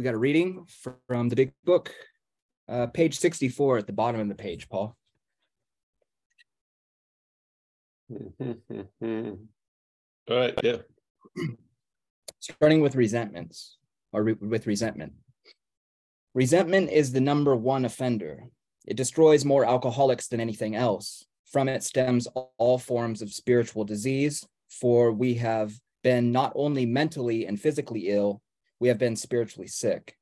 we got a reading from the big book, uh, page 64 at the bottom of the page, Paul. All right, yeah. Starting with resentments or re- with resentment. Resentment is the number one offender. It destroys more alcoholics than anything else. From it stems all forms of spiritual disease, for we have been not only mentally and physically ill, we have been spiritually sick.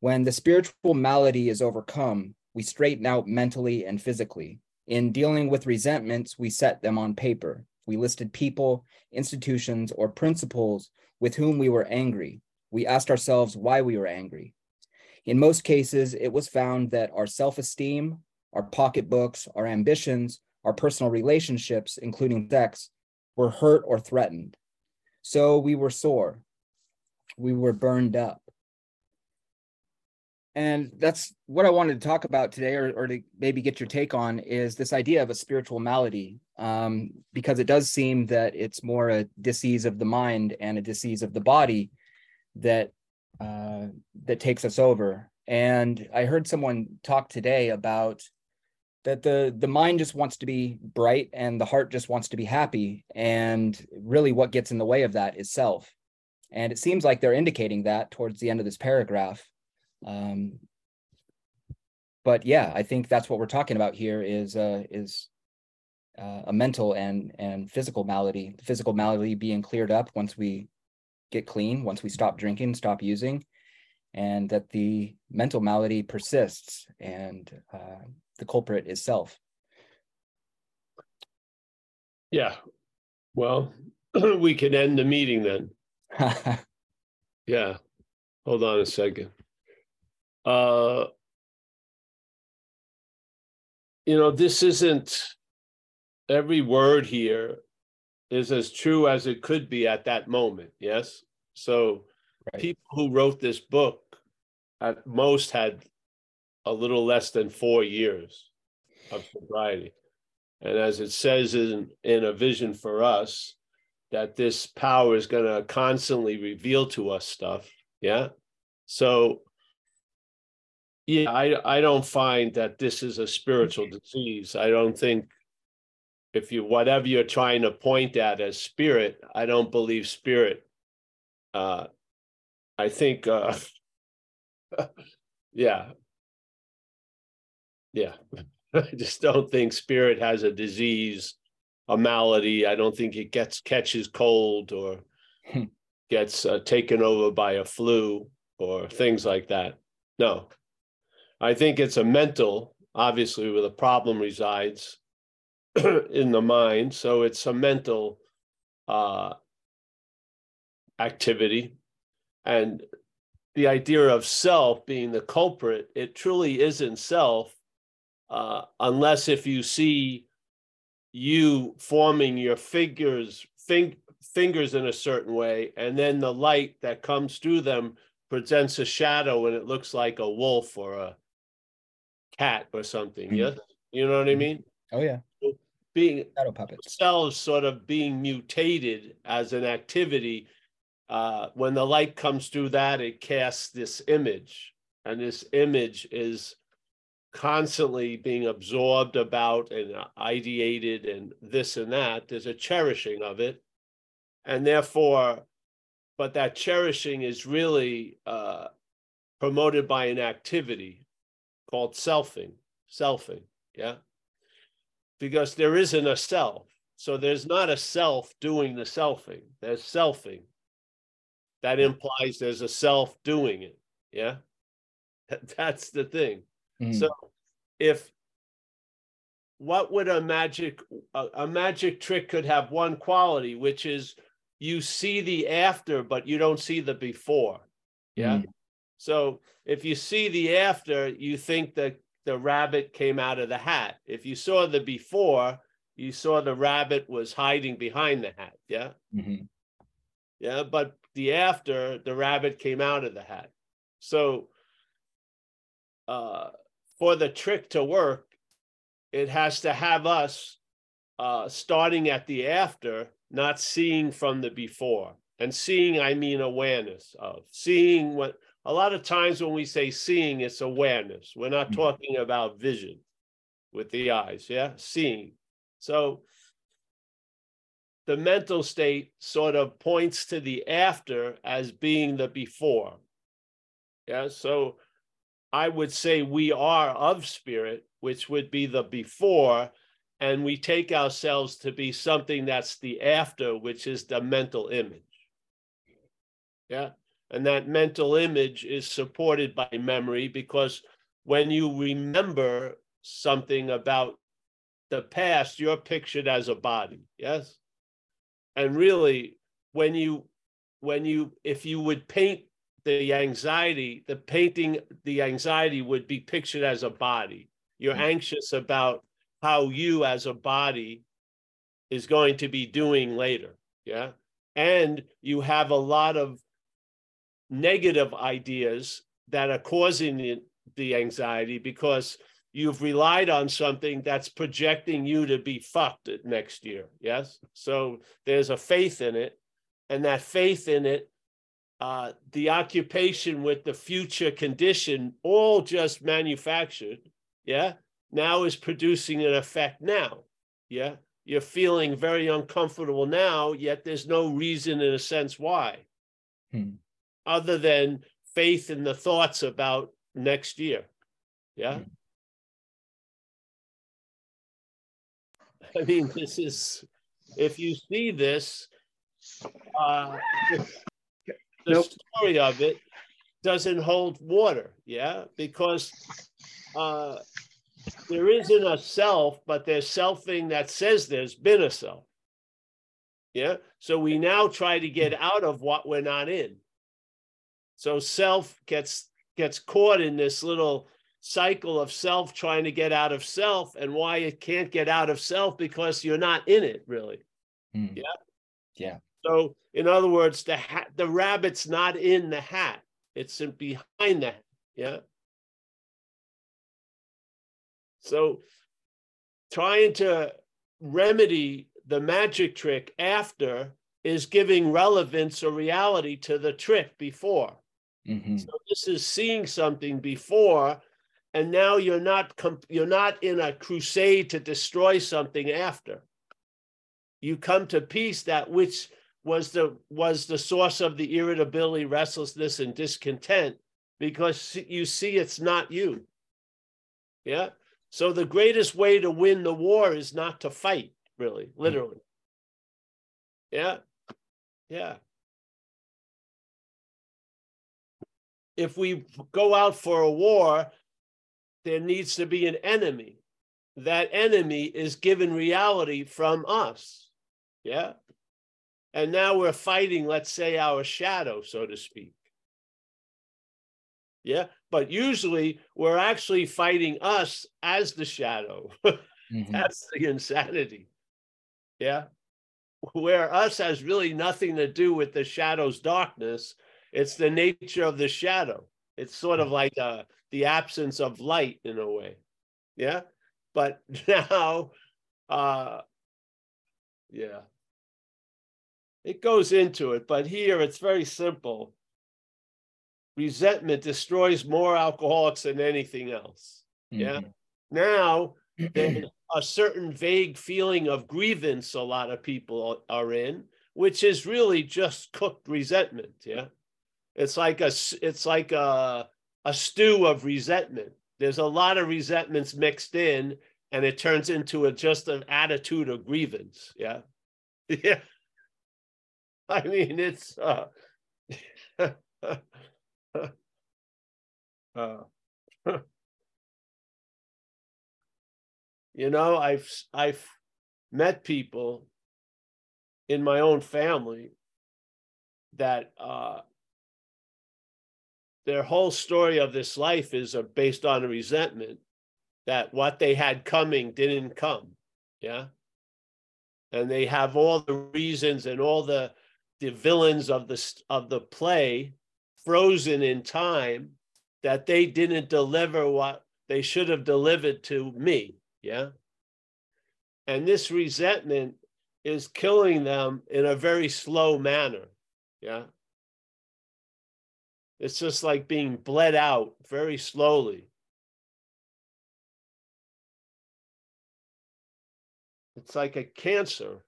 When the spiritual malady is overcome, we straighten out mentally and physically. In dealing with resentments, we set them on paper. We listed people, institutions, or principles with whom we were angry. We asked ourselves why we were angry. In most cases, it was found that our self esteem, our pocketbooks, our ambitions, our personal relationships, including sex, were hurt or threatened. So we were sore. We were burned up. And that's what I wanted to talk about today, or, or to maybe get your take on, is this idea of a spiritual malady, um, because it does seem that it's more a disease of the mind and a disease of the body that uh, that takes us over. And I heard someone talk today about that the the mind just wants to be bright and the heart just wants to be happy, and really what gets in the way of that is self. And it seems like they're indicating that towards the end of this paragraph um, but yeah, I think that's what we're talking about here is uh, is uh, a mental and and physical malady. The physical malady being cleared up once we get clean, once we stop drinking, stop using, and that the mental malady persists, and uh, the culprit is self. Yeah. Well, we can end the meeting then. yeah. Hold on a second uh, you know, this isn't every word here is as true as it could be at that moment. Yes. So right. people who wrote this book at most had a little less than four years of sobriety. And as it says in, in a vision for us, that this power is going to constantly reveal to us stuff. Yeah. So yeah, I I don't find that this is a spiritual disease. I don't think if you whatever you're trying to point at as spirit, I don't believe spirit. Uh, I think, uh, yeah, yeah. I just don't think spirit has a disease, a malady. I don't think it gets catches cold or hmm. gets uh, taken over by a flu or things like that. No, I think it's a mental, obviously, where the problem resides in the mind. So it's a mental uh, activity. And the idea of self being the culprit, it truly isn't self, uh, unless if you see you forming your figures, fing, fingers in a certain way, and then the light that comes through them presents a shadow and it looks like a wolf or a cat or something. Mm-hmm. Yes, you know what I mm-hmm. mean. Oh yeah. being shadow puppets cells sort of being mutated as an activity. Uh, when the light comes through that, it casts this image, and this image is constantly being absorbed about and ideated and this and that. There's a cherishing of it, and therefore, but that cherishing is really uh, promoted by an activity called selfing, selfing, yeah? Because there isn't a self. So there's not a self doing the selfing, there's selfing. That implies there's a self doing it, yeah? That's the thing. Mm. So if what would a magic a, a, magic trick could have one quality which is you see the after but you don't see the before yeah mm. So if you see the after, you think that the rabbit came out of the hat. If you saw the before, you saw the rabbit was hiding behind the hat. Yeah. Mm-hmm. Yeah. But the after, the rabbit came out of the hat. So uh, for the trick to work, it has to have us uh, starting at the after, not seeing from the before. And seeing, I mean awareness of seeing what a lot of times when we say seeing, it's awareness. We're not Mhm. talking about vision with the eyes, yeah, seeing. So the mental state sort of points to the after as being the before. Yeah, so I would say we are of spirit, which would be the before, and we take ourselves to be something that's the after, which is the mental image. Yeah, and that mental image is supported by memory because when you remember something about the past, you're pictured as a body. Yes and really when you when you if you would paint the anxiety the painting the anxiety would be pictured as a body you're Mm. anxious about how you as a body is going to be doing later yeah and you have a lot of negative ideas that are causing the anxiety because you've relied on something that's projecting you to be fucked next year. Yes. So there's a faith in it. And that faith in it, uh, the occupation with the future condition, all just manufactured. Yeah. Now is producing an effect now. Yeah. You're feeling very uncomfortable now, yet there's no reason, in a sense, why, Hmm. other than faith in the thoughts about next year. Yeah. Hmm. I mean, this is, if you see this, uh, the Nope. story of it doesn't hold water, yeah, because uh, there isn't a self, but there's selfing that says there's been a self. Yeah, so we now try to get out of what we're not in. So self gets gets caught in this little cycle of self trying to get out of self and why it can't get out of self because you're not in it really Hmm. Yeah. Yeah. So in other words the hat the rabbit's not in the hat it's in behind that yeah so trying to remedy the magic trick after is giving relevance or reality to the trick before Mhm. so this is seeing something before, and now you're not comp- you're not in a crusade to destroy something after. You come to peace that which was the was the source of the irritability, restlessness, and discontent, because you see it's not you. Yeah. So the greatest way to win the war is not to fight, really, mm. literally. Yeah. Yeah. if we go out for a war, there needs to be an enemy. That enemy is given reality from us. Yeah. And now we're fighting, let's say, our shadow, so to speak. Yeah. But usually we're actually fighting us as the shadow. Mhm. That's the insanity. Yeah. Where us has really nothing to do with the shadow's darkness. It's the nature of the shadow. It's sort of like uh, the absence of light in a way. Yeah. But now, uh, yeah, it goes into it. But here it's very simple. Resentment destroys more alcoholics than anything else. Yeah. Mhm. Now, a certain vague feeling of grievance a lot of people are in, which is really just cooked resentment. Yeah. It's like a it's like a a stew of resentment. There's a lot of resentments mixed in, and it turns into a just an attitude of grievance. Yeah. Yeah. I mean, it's uh, uh. You know i've i've met people in my own family that uh their whole story of this life is uh, based on a resentment that what they had coming didn't come yeah? And they have all the reasons and all the the villains of the of the play frozen in time that they didn't deliver what they should have delivered to me yeah? And this resentment is killing them in a very slow manner yeah? It's just like being bled out very slowly. It's like a cancer,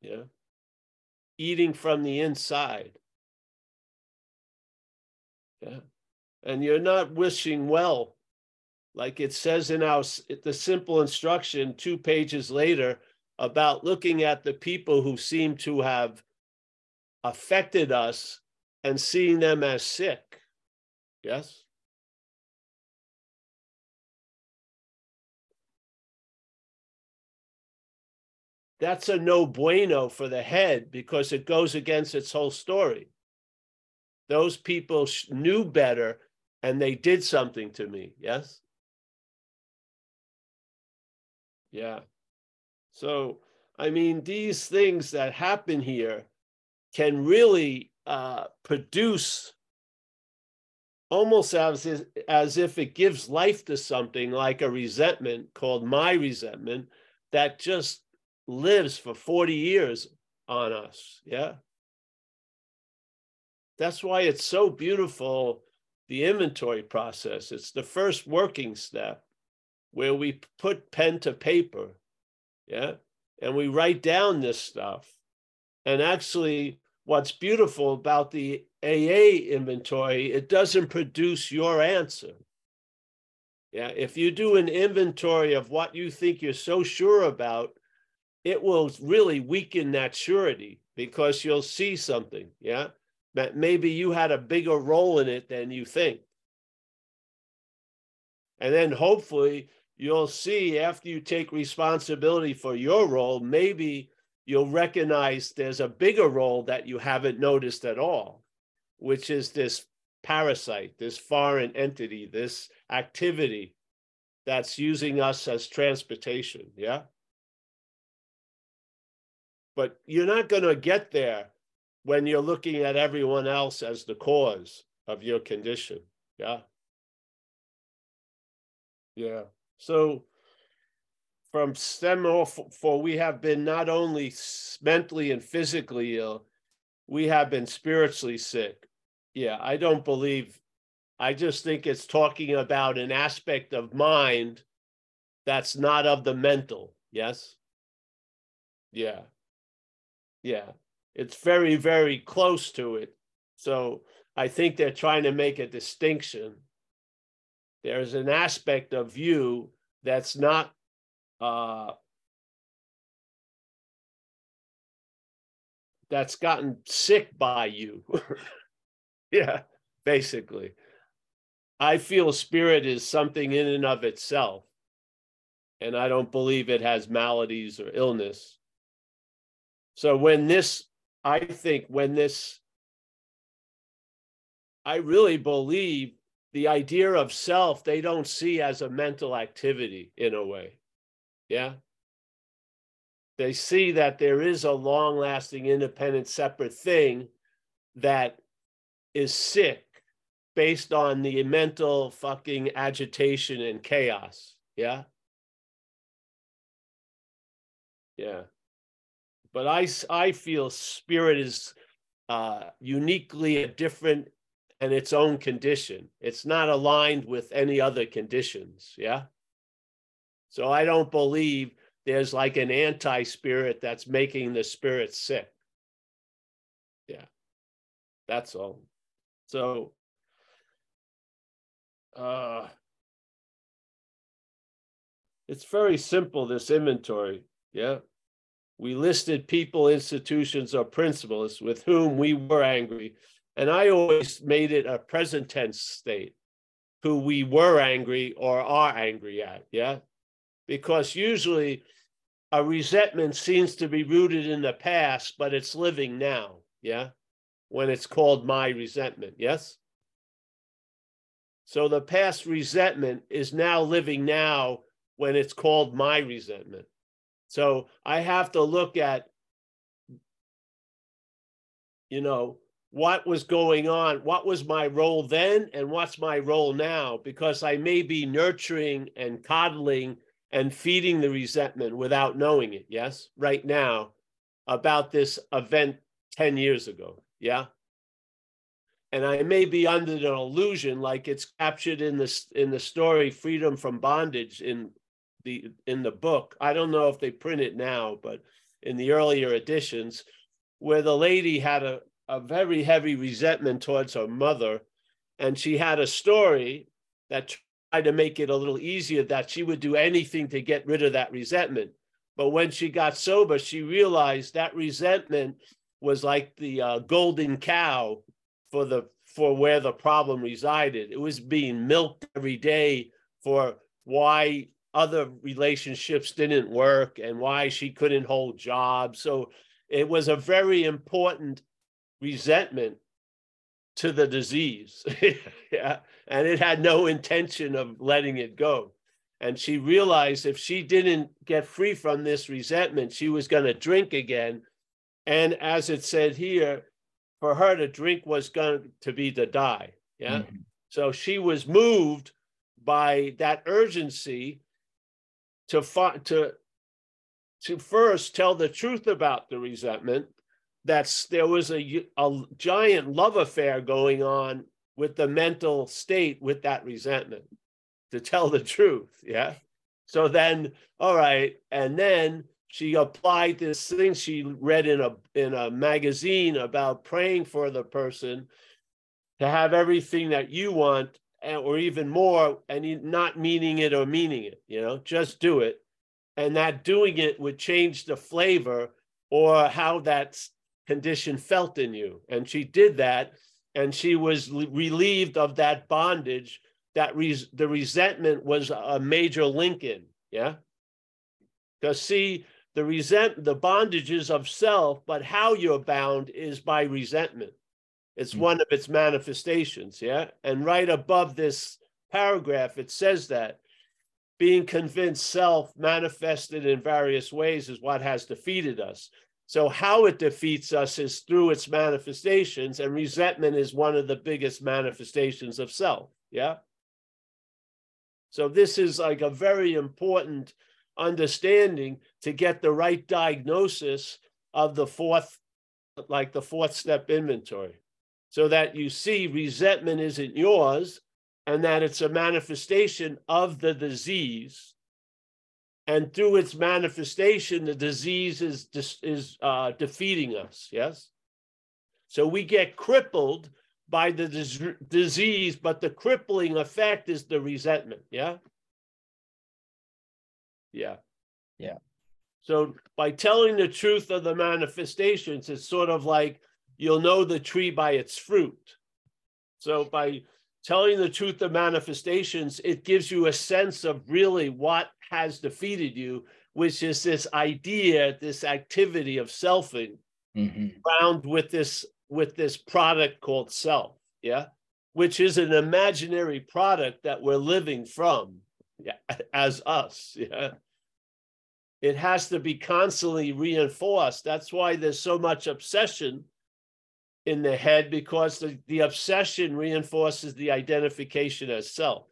yeah, eating from the inside. Yeah. And you're not wishing well. Like it says in our the simple instruction two pages later about looking at the people who seem to have affected us and seeing them as sick. Yes? That's a no bueno for the head because it goes against its whole story. Those people knew better and they did something to me. Yes? Yeah. So, I mean, these things that happen here can really uh, produce almost as, as if it gives life to something like a resentment called my resentment that just lives for 40 years on us. Yeah. That's why it's so beautiful, the inventory process. It's the first working step where we put pen to paper. Yeah. And we write down this stuff. And actually, what's beautiful about the AA inventory, it doesn't produce your answer. Yeah, if you do an inventory of what you think you're so sure about, it will really weaken that surety because you'll see something. Yeah, that maybe you had a bigger role in it than you think. And then hopefully you'll see after you take responsibility for your role, maybe you'll recognize there's a bigger role that you haven't noticed at all, which is this parasite, this foreign entity, this activity that's using us as transportation. Yeah. But you're not going to get there when you're looking at everyone else as the cause of your condition. Yeah. Yeah. So from stem off, for we have been not only mentally and physically ill, we have been spiritually sick. Yeah, I don't believe, I just think it's talking about an aspect of mind that's not of the mental. Yes? Yeah. Yeah. It's very, very close to it. So I think they're trying to make a distinction. There's an aspect of you that's not uh, that's gotten sick by you. yeah, basically. I feel spirit is something in and of itself. And I don't believe it has maladies or illness. So when this, I think when this, I really believe the idea of self, they don't see as a mental activity in a way. Yeah. They see that there is a long lasting, independent, separate thing that is sick based on the mental fucking agitation and chaos. Yeah. Yeah. But I, I feel spirit is uh, uniquely a different and its own condition. It's not aligned with any other conditions. Yeah. So I don't believe there's like an anti spirit that's making the spirit sick. Yeah. That's all. So, uh, it's very simple, this inventory. Yeah. We listed people, institutions, or principles with whom we were angry. And I always made it a present tense state who we were angry or are angry at. Yeah because usually a resentment seems to be rooted in the past, but it's living now. Yeah. When it's called my resentment. Yes. So the past resentment is now living now when it's called my resentment. So I have to look at, you know, what was going on, what was my role then, and what's my role now, because I may be nurturing and coddling and feeding the resentment without knowing it, yes, right now, about this event 10 years ago. Yeah. and I may be under an illusion, like it's captured in this in the story "Freedom from Bondage" in the in the book. I don't know if they print it now, but in the earlier editions, where the lady had a, a very heavy resentment towards her mother, and she had a story that tried to make it a little easier that she would do anything to get rid of that resentment. But when she got sober, she realized that resentment was like the uh, golden cow for the for where the problem resided. It was being milked every day for why other relationships didn't work and why she couldn't hold jobs. So it was a very important resentment to the disease. yeah. And it had no intention of letting it go. And she realized if she didn't get free from this resentment, she was going to drink again. And as it said here, for her to drink was going to be to die. Yeah. Mm-hmm. So she was moved by that urgency to to to first tell the truth about the resentment that's there was a, a giant love affair going on with the mental state with that resentment to tell the truth yeah? So then all right and then she applied this thing she read in a in a magazine about praying for the person to have everything that you want or even more and not meaning it or meaning it you know just do it. And that doing it would change the flavor or how that condition felt in you. And she did that and she was relieved of that bondage that res- the resentment was a major link in yeah? Because see the resent the bondages of self but how you're bound is by resentment it's mm-hmm. one of its manifestations yeah? And right above this paragraph it says that being convinced self manifested in various ways is what has defeated us. So how it defeats us is through its manifestations and resentment is one of the biggest manifestations of self yeah? So this is like a very important understanding to get the right diagnosis of the fourth, like the fourth step inventory, so that you see resentment isn't yours and that it's a manifestation of the disease. And through its manifestation, the disease is, is uh, defeating us. Yes. So we get crippled by the dis- disease, but the crippling effect is the resentment. Yeah. Yeah. Yeah. So by telling the truth of the manifestations, it's sort of like you'll know the tree by its fruit. So by telling the truth of manifestations, it gives you a sense of really what has defeated you, which is this idea, this activity of selfing, mm-hmm. bound with this with this product called self. Yeah. Which is an imaginary product that we're living from yeah, as us. Yeah. It has to be constantly reinforced. That's why there's so much obsession in the head because the, the obsession reinforces the identification as self.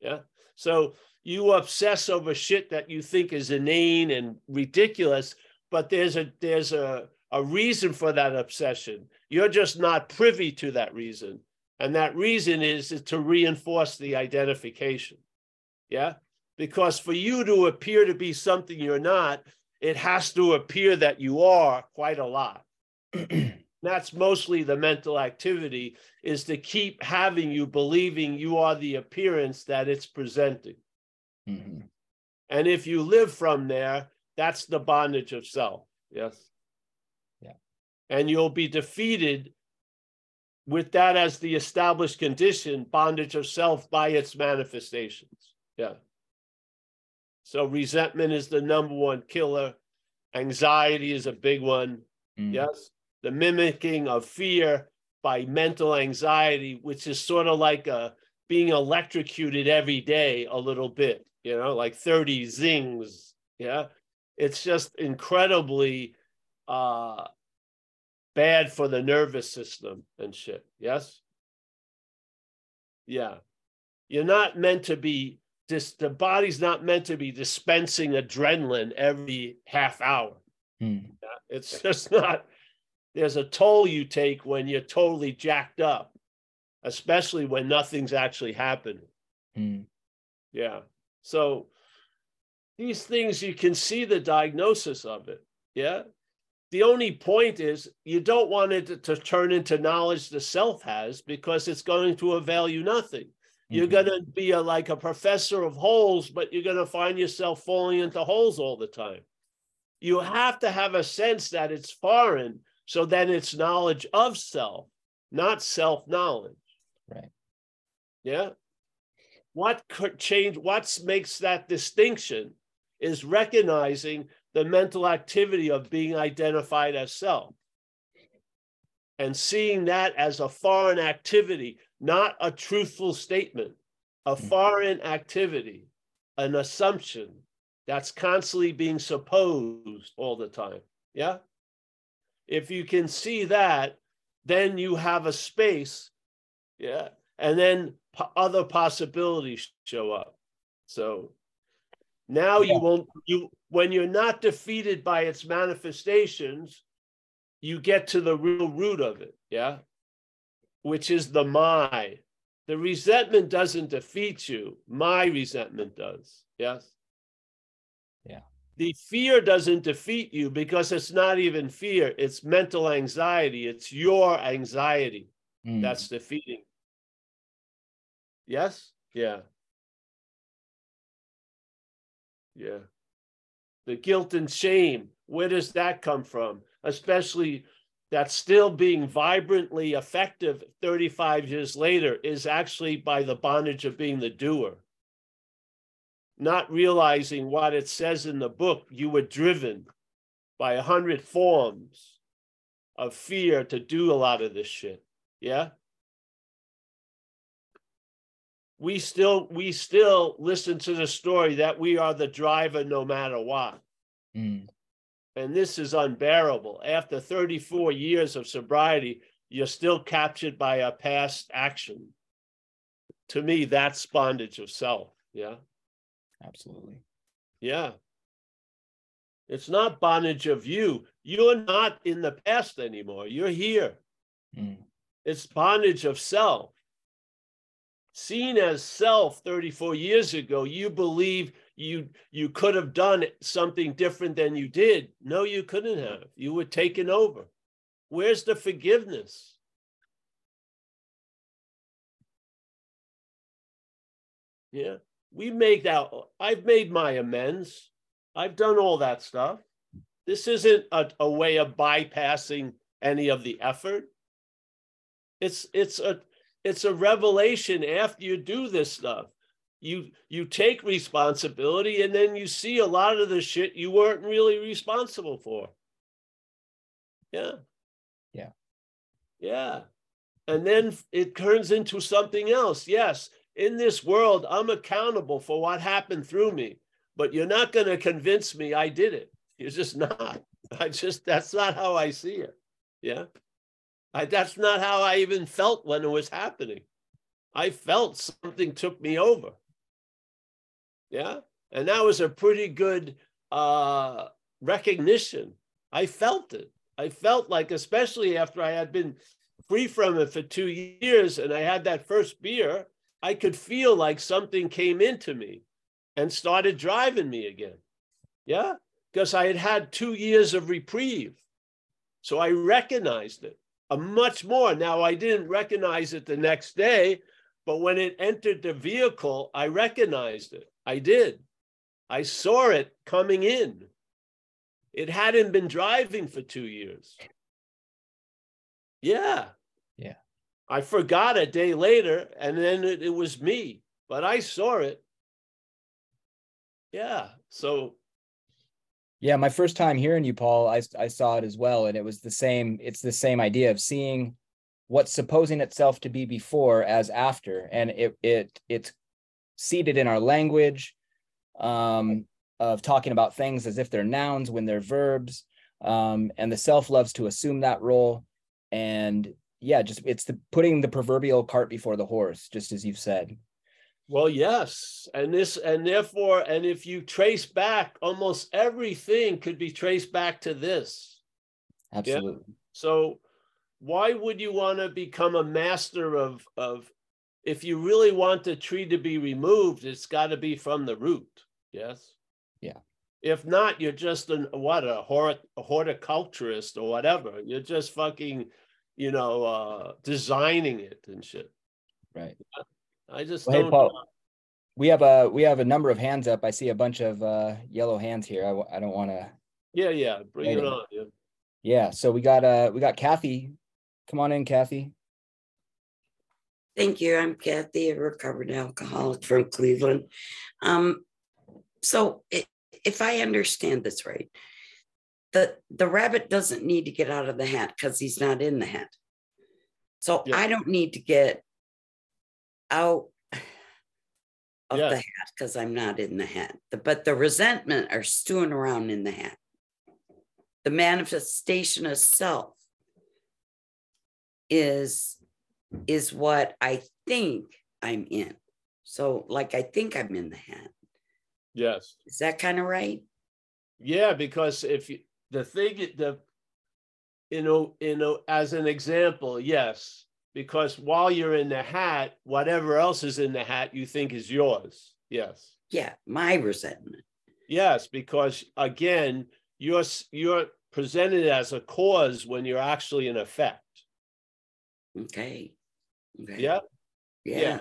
Yeah. So you obsess over shit that you think is inane and ridiculous, but there's a there's a, a reason for that obsession. You're just not privy to that reason. And that reason is, is to reinforce the identification. Yeah. Because for you to appear to be something you're not, it has to appear that you are quite a lot. That's mostly the mental activity is to keep having you believing you are the appearance that it's presenting. Mm-hmm. And if you live from there, that's the bondage of self. Yes. Yeah. And you'll be defeated with that as the established condition, bondage of self by its manifestations. Yeah. So resentment is the number one killer. Anxiety is a big one. Mm. Yes. The mimicking of fear by mental anxiety, which is sort of like a being electrocuted every day a little bit, you know, like 30 zings. Yeah. It's just incredibly uh bad for the nervous system and shit. Yes. Yeah. You're not meant to be this the body's not meant to be dispensing adrenaline every half hour. Hmm. It's just not. There's a toll you take when you're totally jacked up, especially when nothing's actually happening. Mm. Yeah. So these things you can see the diagnosis of it. Yeah. The only point is you don't want it to, to turn into knowledge the self has because it's going to avail you nothing. You're Mhm. going to be a, like a professor of holes, but you're going to find yourself falling into holes all the time. You have to have a sense that it's foreign, so then it's knowledge of self, not self knowledge. Right. Yeah. What could change? What makes that distinction is recognizing the mental activity of being identified as self and seeing that as a foreign activity, not a truthful statement, a Mhm. foreign activity, an assumption that's constantly being supposed all the time. Yeah. If you can see that, then you have a space. Yeah. And then po- other possibilities show up. So now Yeah. you won't, you, when you're not defeated by its manifestations, you get to the real root of it. Yeah. Which is the my. The resentment doesn't defeat you. My resentment does. Yes. Yeah. The fear doesn't defeat you because it's not even fear, it's mental anxiety. It's your anxiety Mm. that's defeating. Yes? Yeah. Yeah. The guilt and shame, where does that come from? Especially that's still being vibrantly effective 35 years later is actually by the bondage of being the doer. Not realizing what it says in the book, you were driven by a hundred forms of fear to do a lot of this shit. Yeah. We still we still listen to the story that we are the driver no matter what. Mm. And this is unbearable. After 34 years of sobriety, you're still captured by a past action. To me, that's bondage of self. Yeah. Absolutely. Yeah. It's not bondage of you. You're not in the past anymore. You're here. Mm. It's bondage of self. Seen as self 34 years ago, you believe you you could have done something different than you did. No, you couldn't have. You were taken over. Where's the forgiveness? Yeah, we make that. I've made my amends. I've done all that stuff. This isn't a, a way of bypassing any of the effort. It's it's a it's a revelation after you do this stuff. You you take responsibility and then you see a lot of the shit you weren't really responsible for. Yeah. Yeah. Yeah. And then it turns into something else. Yes, in this world, I'm accountable for what happened through me, but you're not going to convince me I did it. You're just not. I just, that's not how I see it. Yeah. I, that's not how I even felt when it was happening. I felt something took me over. Yeah. And that was a pretty good uh, recognition. I felt it. I felt like, especially after I had been free from it for two years and I had that first beer, I could feel like something came into me and started driving me again. Yeah. Because I had had two years of reprieve. So I recognized it a much more. Now, I didn't recognize it the next day, but when it entered the vehicle, I recognized it. I did. I saw it coming in. It hadn't been driving for two years. Yeah. I forgot a day later, and then it, it was me, but I saw it. Yeah. So Yeah, my first time hearing you, Paul, I I saw it as well, and it was the same. It's the same idea of seeing what's supposing itself to be before as after, and it it it's seated in our language, um, of talking about things as if they're nouns when they're verbs, um, and the self loves to assume that role, and yeah, just it's the putting the proverbial cart before the horse, just as you've said. Well, yes. And this, and therefore, and if you trace back, almost everything could be traced back to this. Absolutely. So why would you want to become a master of of if you really want the tree to be removed, it's got to be from the root. Yes. Yeah. If not, you're just an what a, hort, a horticulturist or whatever. You're just fucking, you know, uh designing it and shit. Right. I just Well, hey, don't. Paul. We have a we have a number of hands up. I see a bunch of uh yellow hands here. I, I don't want to. yeah, yeah. Bring it Waiting. on. Yeah. Yeah. So we got uh we got Kathy. Come on in, Kathy. Thank you. I'm Kathy, a recovered alcoholic from Cleveland. Um, so i- if I understand this right, the, the rabbit doesn't need to get out of the hat because he's not in the hat. So Yeah. I don't need to get out of Yeah. the hat because I'm not in the hat. But the resentment are stewing around in the hat. The manifestation of self is is what I think I'm in. So like I think I'm in the hat. Yes. Is that kind of right? Yeah, because if you, the thing, the, you know, you know, as an example, yes, because while you're in the hat, whatever else is in the hat you think is yours. Yes. Yeah, my resentment. Yes, because again, you're you're presented as a cause when you're actually an effect. Okay. Okay. Yeah. Yeah. yeah.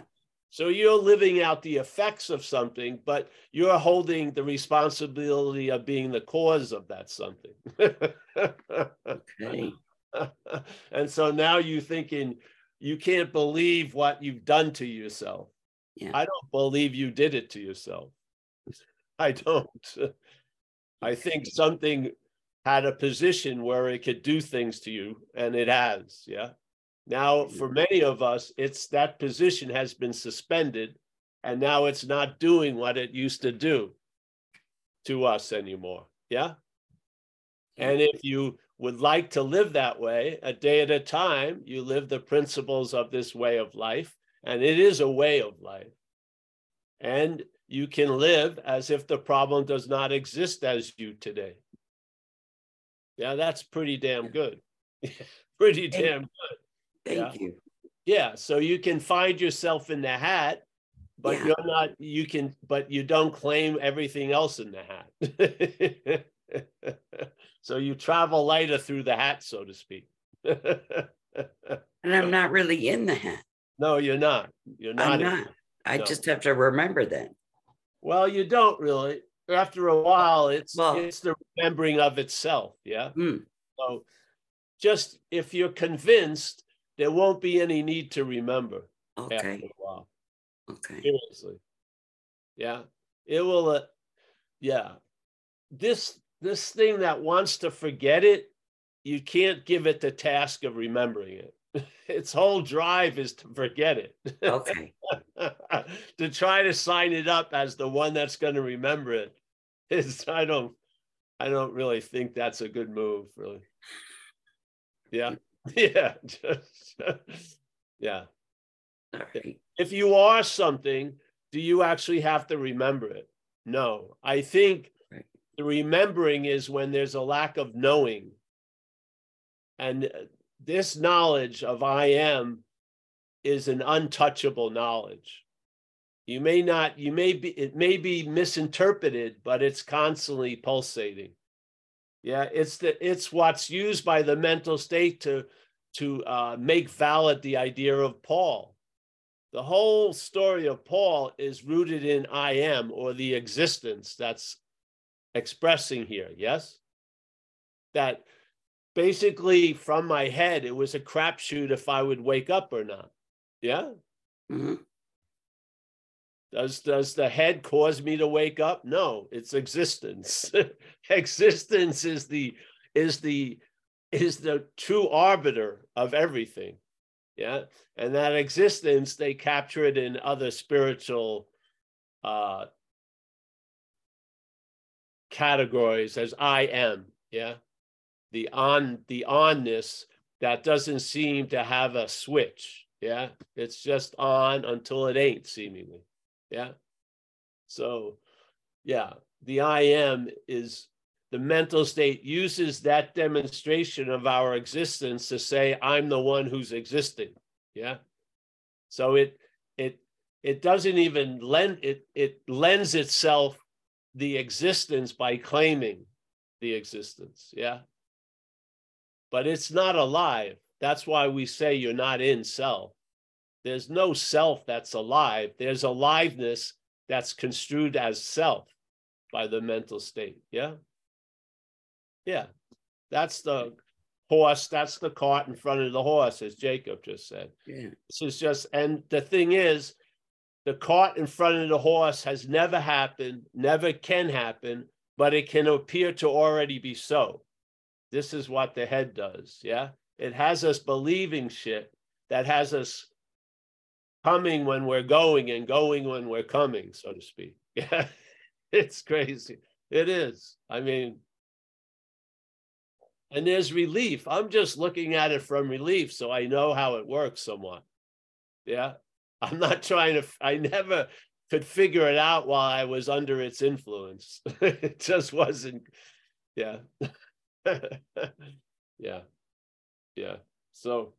So you're living out the effects of something, but you're holding the responsibility of being the cause of that something. Okay. and so now you're thinking you can't believe what you've done to yourself. Yeah. I don't believe you did it to yourself. I don't. I think something had a position where it could do things to you, and it has. Yeah. Now, for many of us, it's that position has been suspended, and now it's not doing what it used to do to us anymore. Yeah. And if you would like to live that way, a day at a time, you live the principles of this way of life, and it is a way of life. And you can live as if the problem does not exist as you today. Yeah, that's pretty damn good. pretty damn damn Thank you. yeah, so you can find yourself in the hat, but Yeah. you're not, you can, but you don't claim everything else in the hat. so you travel lighter through the hat, so to speak. And I'm not really in the hat. no, you're not. You're not. I'm not. I No. just have to remember that. Well, you don't really. After a while, it's Well- it's the remembering of itself. Yeah. Hmm. So just if you're convinced, there won't be any need to remember after Okay. a while. Okay. seriously yeah it will uh, yeah this this thing that wants to forget it you can't give it the task of remembering it its whole drive is to forget it Okay. to try to sign it up as the one that's going to remember it is i don't i don't really think that's a good move really yeah yeah just, yeah All right. if you are something, do you actually have to remember it? No. I think Right. the remembering is when there's a lack of knowing. And uh, this knowledge of I am is an untouchable knowledge. You may not, you may be, it may be misinterpreted, but it's constantly pulsating. Yeah, it's the it's what's used by the mental state to to uh, make valid the idea of Paul the whole story of Paul is rooted in I am or the existence that's expressing here. Yes. That basically from my head, it was a crapshoot if I would wake up or not. Yeah. Mhm. Does does the head cause me to wake up? No, it's existence. existence is the is the is the true arbiter of everything. Yeah. And that existence, they capture it in other spiritual uh categories as I am. Yeah. The on the onness that doesn't seem to have a switch. Yeah. It's just on until it ain't seemingly. Yeah. So yeah, the I am is the mental state uses that demonstration of our existence to say i'm the one who's existing. Yeah. So it it it doesn't even lend it it lends itself the existence by claiming the existence. Yeah. But it's not alive. That's why we say you're not in self there's no self that's alive there's aliveness that's construed as self by the mental state yeah yeah, that's the horse. That's the cart in front of the horse, as Jacob just said. Yeah. This is just, and the thing is, the cart in front of the horse has never happened, never can happen, but it can appear to already be so. This is what the head does. Yeah. It has us believing shit that has us coming when we're going and going when we're coming, so to speak. Yeah. It's crazy. It is. I mean, and there's relief. I'm just looking at it from relief, so I know how it works somewhat. Yeah, I'm not trying to. I never could figure it out while I was under its influence. it just wasn't. Yeah, yeah, yeah. So,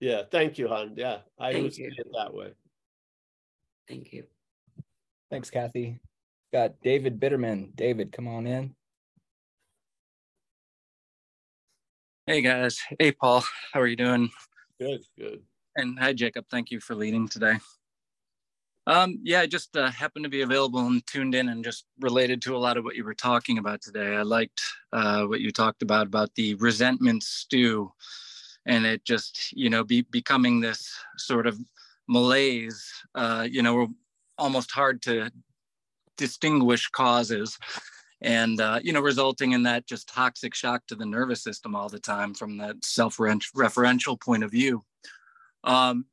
yeah. Thank you, hon. Yeah, I Thank would see it that way. Thank you. Thanks, Kathy. Got David Bitterman. David, come on in. Hey guys. Hey Paul. How are you doing? Good, good. And hi Jacob. Thank you for leading today. Um, yeah, I just uh, happened to be available and tuned in and just related to a lot of what you were talking about today. I liked uh, what you talked about about the resentment stew and it just, you know, be becoming this sort of malaise, uh, you know, almost hard to distinguish causes and uh, you know resulting in that just toxic shock to the nervous system all the time from that self-referential point of view. Um,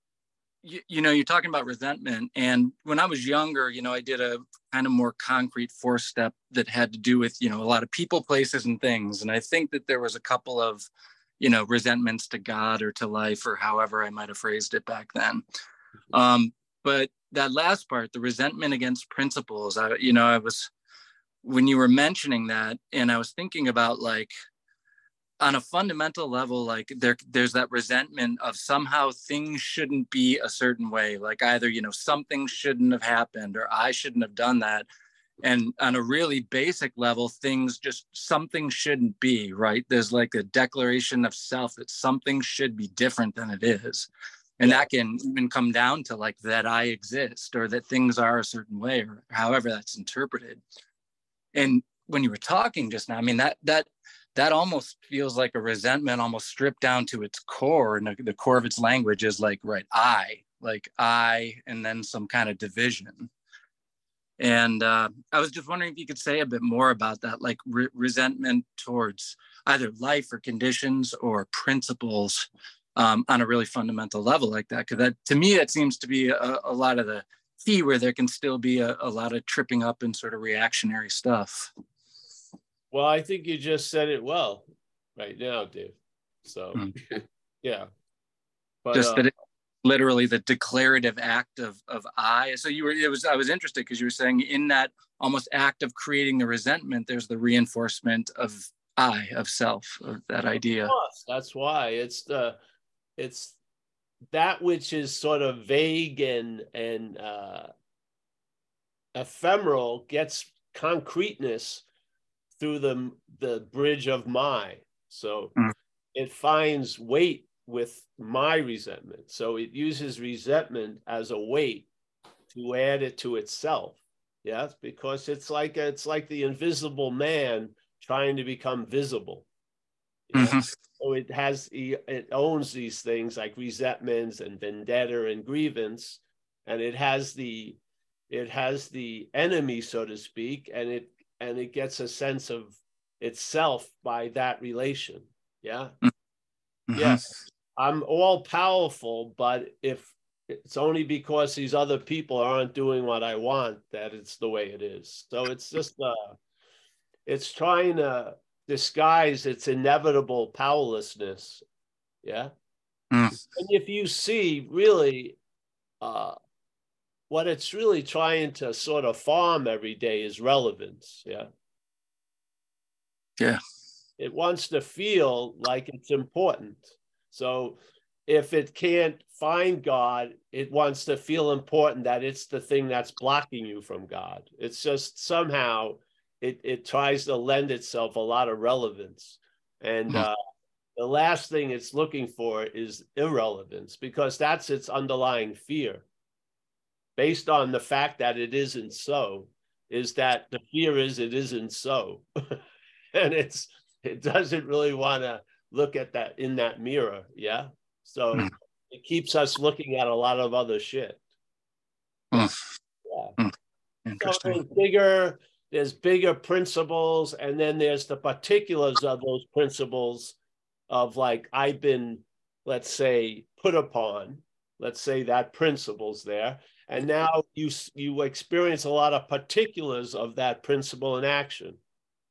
you, you know you're talking about resentment and when i was younger you know i did a kind of more concrete four step that had to do with you know a lot of people places and things. And i think that there was a couple of you know resentments to god or to life or however i might have phrased it back then. Um, but that last part the resentment against principles i you know i was when you were mentioning that and i was thinking about like on a fundamental level like there there's that resentment of somehow things shouldn't be a certain way. Like either you know something shouldn't have happened or i shouldn't have done that and on a really basic level things just something shouldn't be right? There's like a declaration of self that something should be different than it is. And Yeah. that can even come down to like that i exist or that things are a certain way or however that's interpreted. And when you were talking just now i mean that that that almost feels like a resentment almost stripped down to its core. And the, the core of its language is like right i like i and then some kind of division and uh, i was just wondering if you could say a bit more about that like re- resentment towards either life or conditions or principles um, on a really fundamental level like that because that to me that seems to be a, a lot of the key where there can still be a, a lot of tripping up and sort of reactionary stuff Well, I think you just said it well right now, Dave. So, Mm. yeah. But just uh, that it, literally the declarative act of of I. So you were it was I was interested because you were saying in that almost act of creating the resentment, there's the reinforcement of I of self of that idea. Of That's why it's the it's that which is sort of vague and and uh, ephemeral gets concreteness through the the bridge of my. So Mm. it finds weight with my resentment. So it uses resentment as a weight to add it to itself. Yes, because it's like it's like the invisible man trying to become visible. Mhm. So it has it owns these things like resentments and vendetta and grievance, and it has the it has the enemy, so to speak, and it and it gets a sense of itself by that relation. Yeah. Mhm. Yes. I'm all powerful, but if it's only because these other people aren't doing what I want that it's the way it is. So it's just uh it's trying to disguise its inevitable powerlessness. Yeah. Mm. And if you see really uh what it's really trying to sort of farm every day is relevance. Yeah. Yeah. It wants to feel like it's important. So if it can't find God, it wants to feel important that it's the thing that's blocking you from God. It's just somehow it, it tries to lend itself a lot of relevance. And mm-hmm. uh, the last thing it's looking for is irrelevance because that's its underlying fear. Based on the fact that it isn't so, is that the fear is it isn't so. and it's it doesn't really want to look at that in that mirror. Yeah. So mm. it keeps us looking at a lot of other shit. Mm. Yeah. Mm. Interesting. So there's bigger, there's bigger principles, and then there's the particulars of those principles of like I've been, let's say, put upon. Let's say that principle's there. And now you you experience a lot of particulars of that principle in action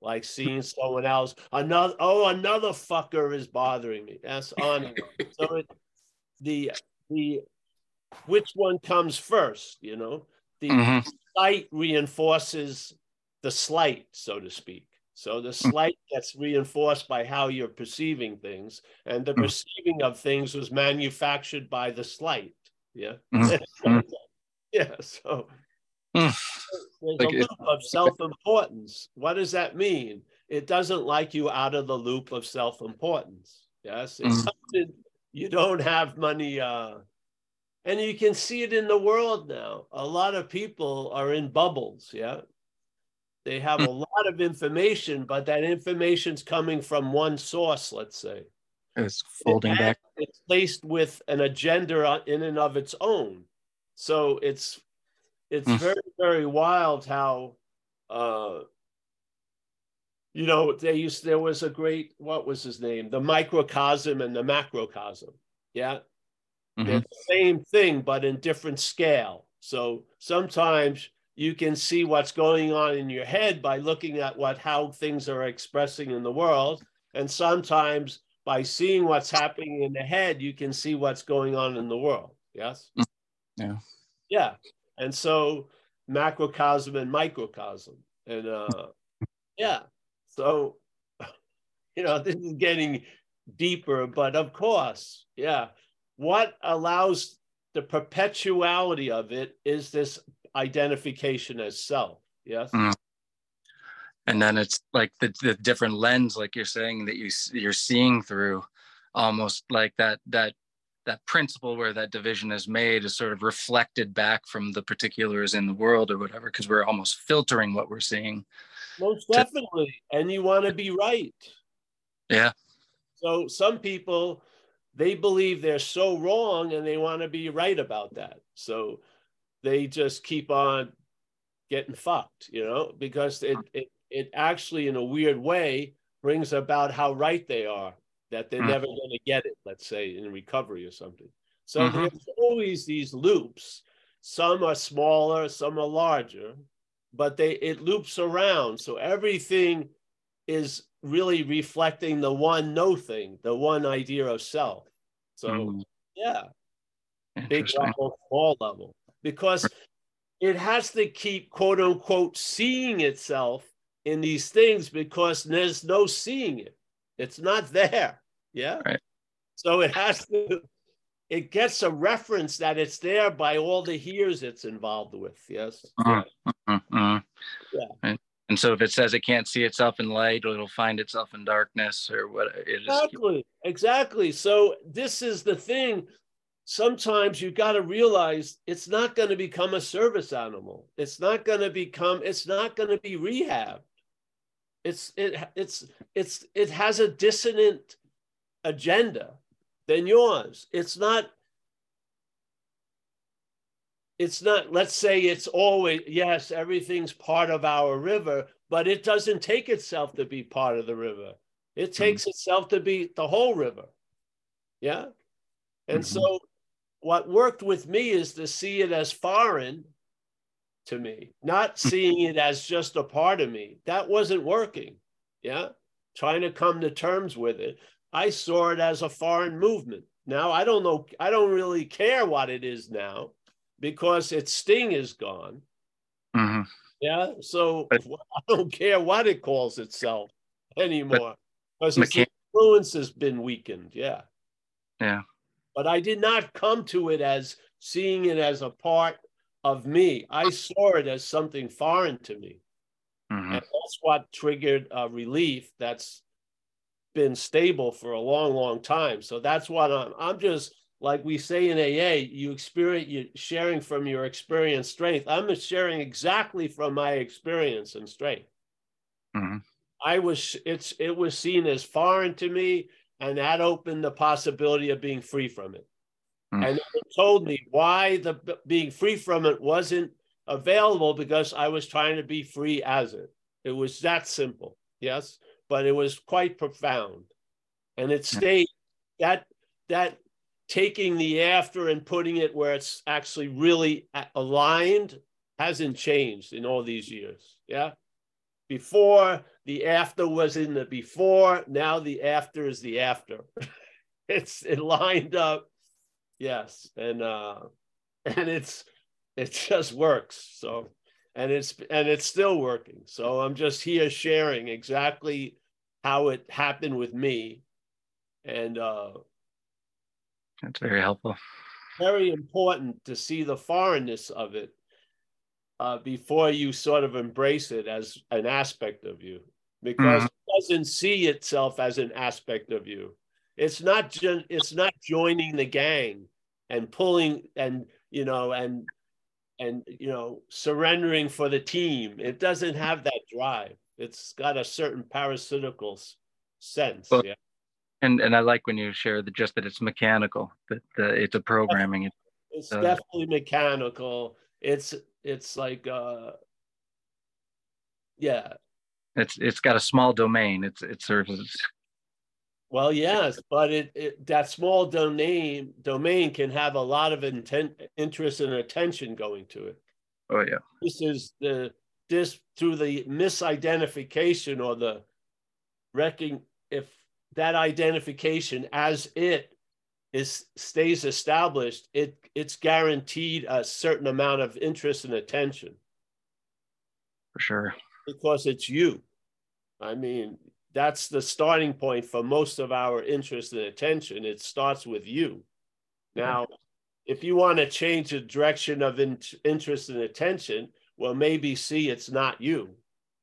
like seeing someone else. Another oh, another fucker is bothering me. That's on. so it, the the which one comes first? You know, the mm-hmm. slight reinforces the slight, so to speak. So the mm. slight gets reinforced by how you're perceiving things, and the mm. perceiving of things was manufactured by the slight. Yeah. Mm-hmm. yeah. So there's like a loop of self-importance. What does that mean? It doesn't like you out of the loop of self-importance. Yes, it's mm-hmm. you don't have money. Uh, and you can see it in the world now. A lot of people are in bubbles. Yeah, they have mm-hmm. a lot of information, but that information's coming from one source. Let's say it's folding it back. It's placed with an agenda in and of its own. So it's it's mm. very very wild how uh you know they used there was a great what was his name? The microcosm and the macrocosm. Yeah. Mm-hmm. they're the same thing but in different scale. So sometimes you can see what's going on in your head by looking at what how things are expressing in the world. And sometimes by seeing what's happening in the head you can see what's going on in the world. Yes? Mm. yeah. Yeah and so macrocosm and microcosm. And uh, yeah, so, you know, this is getting deeper, but of course, yeah, what allows the perpetuality of it is this identification as self. Yes. Mm. And then it's like the, the different lens, like you're saying, that you you're seeing through, almost like that that that principle where that division is made is sort of reflected back from the particulars in the world or whatever because we're almost filtering what we're seeing most definitely. To... and you want to be right. Yeah. So some people they believe they're so wrong and they want to be right about that. So they just keep on getting fucked you know because it it, it actually in a weird way brings about how right they are that they're mm. never going to get it, let's say in recovery or something. So mm-hmm. there's always these loops. Some are smaller, some are larger, but they it loops around. So everything is really reflecting the one no thing, the one idea of self. So mm. yeah, big level, small level, because it has to keep quote unquote seeing itself in these things because there's no seeing it. It's not there. Yeah. Right. So it has to, it gets a reference that it's there by all the hears it's involved with. Yes. Uh-huh. Uh-huh. uh-huh. Yeah. And, and, so if it says it can't see itself in light, it'll find itself in darkness or what it is. Exactly. Exactly. So this is the thing. Sometimes you got to realize it's not going to become a service animal. It's not going to become, it's not going to be rehab. It's, it, it's, it's, it has a dissonant agenda than yours. It's not, it's not, let's say it's always, yes, everything's part of our river, but it doesn't take itself to be part of the river. It mm-hmm. takes mm-hmm. itself to be the whole river. Yeah. And mm-hmm. so what worked with me is to see it as foreign to me, not mm-hmm. seeing it as just a part of me. That wasn't working. Yeah. Trying to come to terms with it. I saw it as a foreign movement. Now I don't know, I don't really care what it is now because its sting is gone. Mm-hmm. Yeah. So I don't care what it calls itself. anymore because the influence has been weakened. Yeah. Yeah. But I did not come to it as seeing it as a part of me. I saw it as something foreign to me. Mm-hmm. And that's what triggered a relief that's been stable for a long, long time. So that's what I'm, I'm just like we say in AA, you experience you sharing from your experience strength. I'm sharing exactly from my experience and strength. Mm-hmm. I was it's it was seen as foreign to me, and that opened the possibility of being free from it. Mm-hmm. And it told me why the being free from it wasn't available because I was trying to be free as it. It was that simple. Yes, but it was quite profound, and it stayed that that taking the after and putting it where it's actually really aligned hasn't changed in all these years. Yeah. Before the after was in the before, now the after is the after. it's it lined up. Yes. And uh and it's it just works. So and it's and it's still working. So I'm just here sharing exactly how it happened with me. And uh that's very helpful. Very important to see the foreignness of it uh, before you sort of embrace it as an aspect of you, because mm-hmm. it doesn't see itself as an aspect of you. It's not just it's not joining the gang and pulling and you know and and you know surrendering for the team. It doesn't have that drive. It's got a certain parasitical sense. Well, yeah and and I like when you share the just that it's mechanical, that uh, it's a programming. It's uh, definitely mechanical. It's it's like uh, yeah. It's it's got a small domain. It's it serves as. Well, yes, but it, it that small domain domain can have a lot of intent, interest and attention going to it. Oh yeah. This is the this through the misidentification or the wrecking if that identification as it is stays established, it it's guaranteed a certain amount of interest and attention. For sure. Because it's you. I mean, that's the starting point for most of our interest and attention. It starts with you. Now, if you want to change the direction of in- interest and attention, well, maybe see it's not you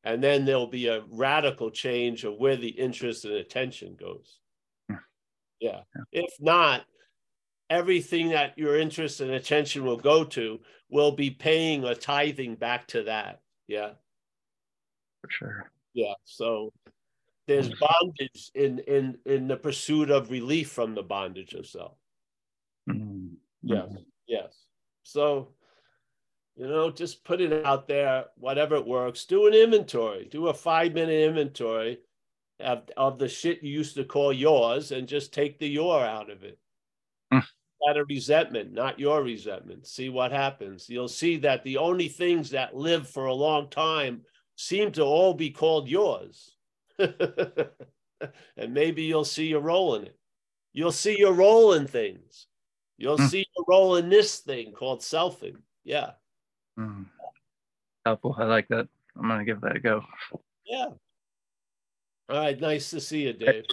and then there'll be a radical change of where the interest and attention goes. Hmm. Yeah. yeah. If not, everything that your interest and attention will go to will be paying a tithing back to that. Yeah. For sure. Yeah. So there's hmm. bondage in in in the pursuit of relief from the bondage of self. Mm-hmm. Yes. Yes. So you know, just put it out there, whatever it works. Do an inventory, do a five minute inventory of, of the shit you used to call yours and just take the your out of it. Mm. Out of resentment, not your resentment. See what happens. You'll see that the only things that live for a long time seem to all be called yours. and maybe you'll see your role in it. You'll see your role in things. You'll mm. see your role in this thing called selfing. Yeah. Mm. Helpful. I like that. I'm gonna give that a go. Yeah. All right. Nice to see you, Dave.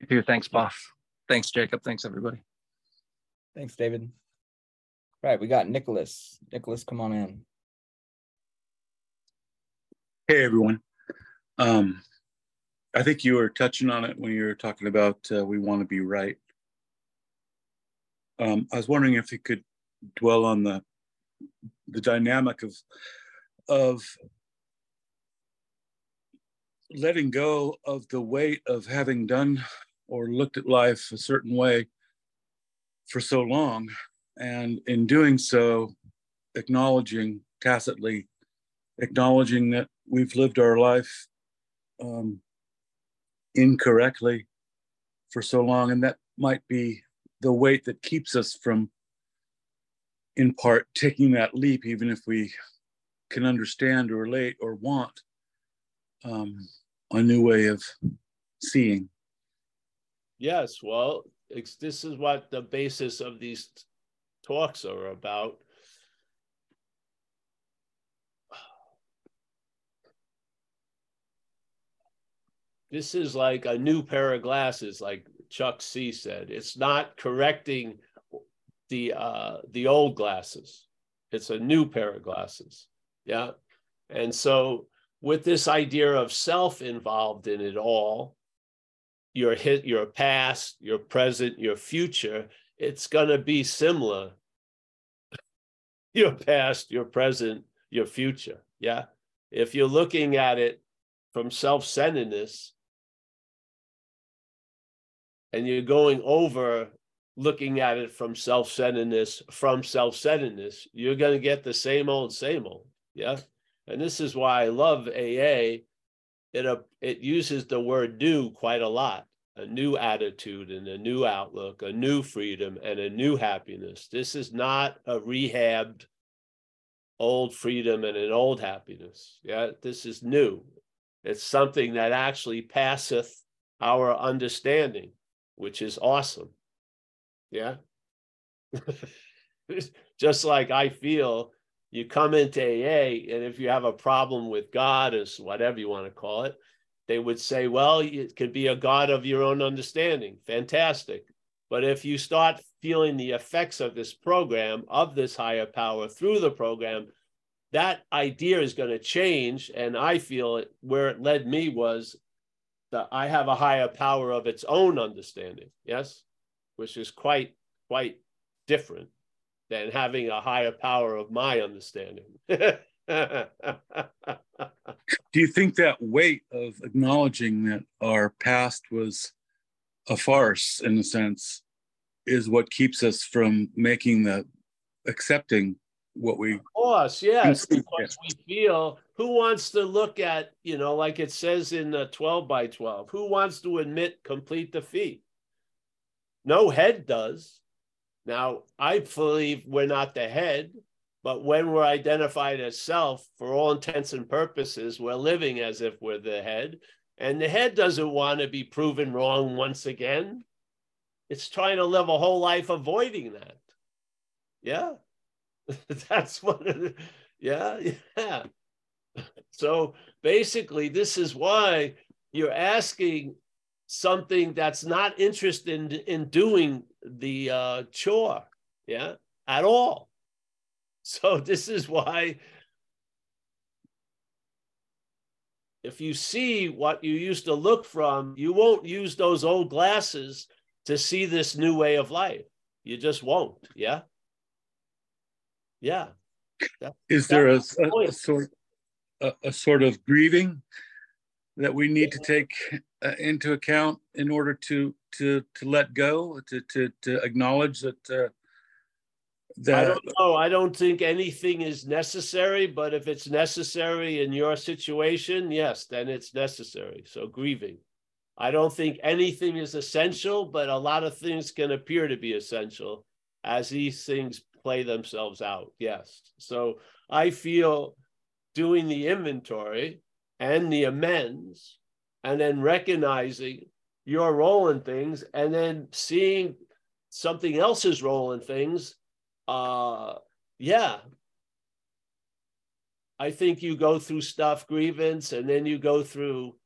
You too. Thanks, boss. Thanks, Jacob. Thanks, everybody. Thanks, David. Right, we got Nicholas. Nicholas, come on in. Hey, everyone. Um, I think you were touching on it when you were talking about uh, we want to be right. Um, I was wondering if you could dwell on the the dynamic of of letting go of the weight of having done or looked at life a certain way for so long and in doing so acknowledging tacitly acknowledging that we've lived our life um, incorrectly for so long and that might be the weight that keeps us from in part taking that leap, even if we can understand or relate or want um, a new way of seeing. Yes, well, this is what the basis of these talks are about. this is like a new pair of glasses, like Chuck C said. It's not correcting the uh, the old glasses. It's a new pair of glasses. Yeah. And so with this idea of self involved in it all, your hit, your past, your present, your future, it's gonna be similar. your past, your present, your future. Yeah. If you're looking at it from self-centeredness and you're going over looking at it from self-centeredness from self-centeredness you're going to get the same old same old yeah? And this is why i love aa it uh, it uses the word new quite a lot. A new attitude and a new outlook a new freedom and a new happiness. This is not a rehabbed old freedom and an old happiness yeah? This is new. It's something that actually passeth our understanding which is awesome yeah. Just like I feel you come into AA, and if you have a problem with God, or whatever you want to call it, they would say, well, it could be a God of your own understanding. Fantastic. But if you start feeling the effects of this program, of this higher power through the program, that idea is going to change. And I feel it, where it led me was that I have a higher power of its own understanding. Yes which is quite quite different than having a higher power of my understanding. Do you think that weight of acknowledging that our past was a farce in a sense is what keeps us from making the accepting what we of course yes. Because we feel who wants to look at you know like it says in the 12 by 12 who wants to admit complete defeat no head does. Now, I believe we're not the head, but when we're identified as self, for all intents and purposes, we're living as if we're the head. And the head doesn't want to be proven wrong once again. It's trying to live a whole life avoiding that. Yeah. That's what, yeah, yeah. So basically, this is why you're asking something that's not interested in, in doing the uh, chore, yeah, at all. So this is why if you see what you used to look from, you won't use those old glasses to see this new way of life. You just won't. Yeah. Yeah. That, is there a, a, a, sort a, a sort of grieving that we need to take uh, into account in order to to to let go to to to acknowledge that uh, that I don't know. I don't think anything is necessary, but if it's necessary in your situation, yes, then it's necessary. So grieving. I don't think anything is essential, but a lot of things can appear to be essential as these things play themselves out. Yes. So I feel doing the inventory and the amends, and then recognizing your role in things, and then seeing something else's role in things. Uh, yeah. I think you go through stuff, grievance, and then you go through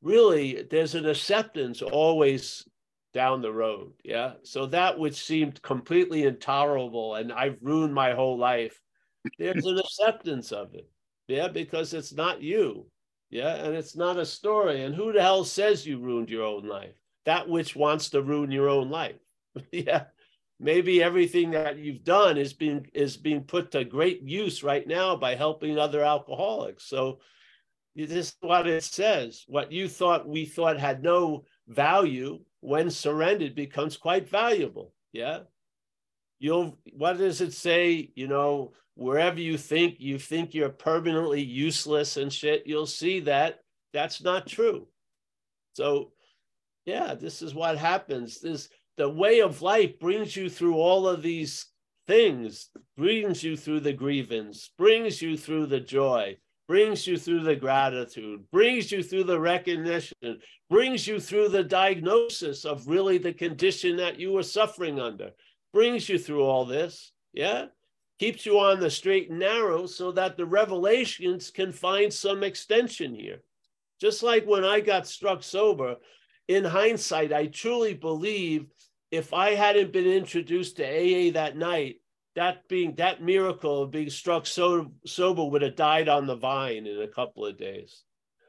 really, there's an acceptance always down the road. Yeah. So that which seemed completely intolerable and I've ruined my whole life, there's an acceptance of it. Yeah, because it's not you. Yeah, and it's not a story. And who the hell says you ruined your own life? That which wants to ruin your own life. yeah. Maybe everything that you've done is being is being put to great use right now by helping other alcoholics. So this is what it says. What you thought we thought had no value when surrendered becomes quite valuable. Yeah. You'll what does it say? You know, wherever you think you think you're permanently useless and shit, you'll see that that's not true. So, yeah, this is what happens. This the way of life brings you through all of these things, brings you through the grievance, brings you through the joy, brings you through the gratitude, brings you through the recognition, brings you through the diagnosis of really the condition that you were suffering under, brings you through all this. Yeah keeps you on the straight and narrow so that the revelations can find some extension here. Just like when I got struck sober, in hindsight, I truly believe if I hadn't been introduced to AA that night, that being that miracle of being struck so, sober would have died on the vine in a couple of days.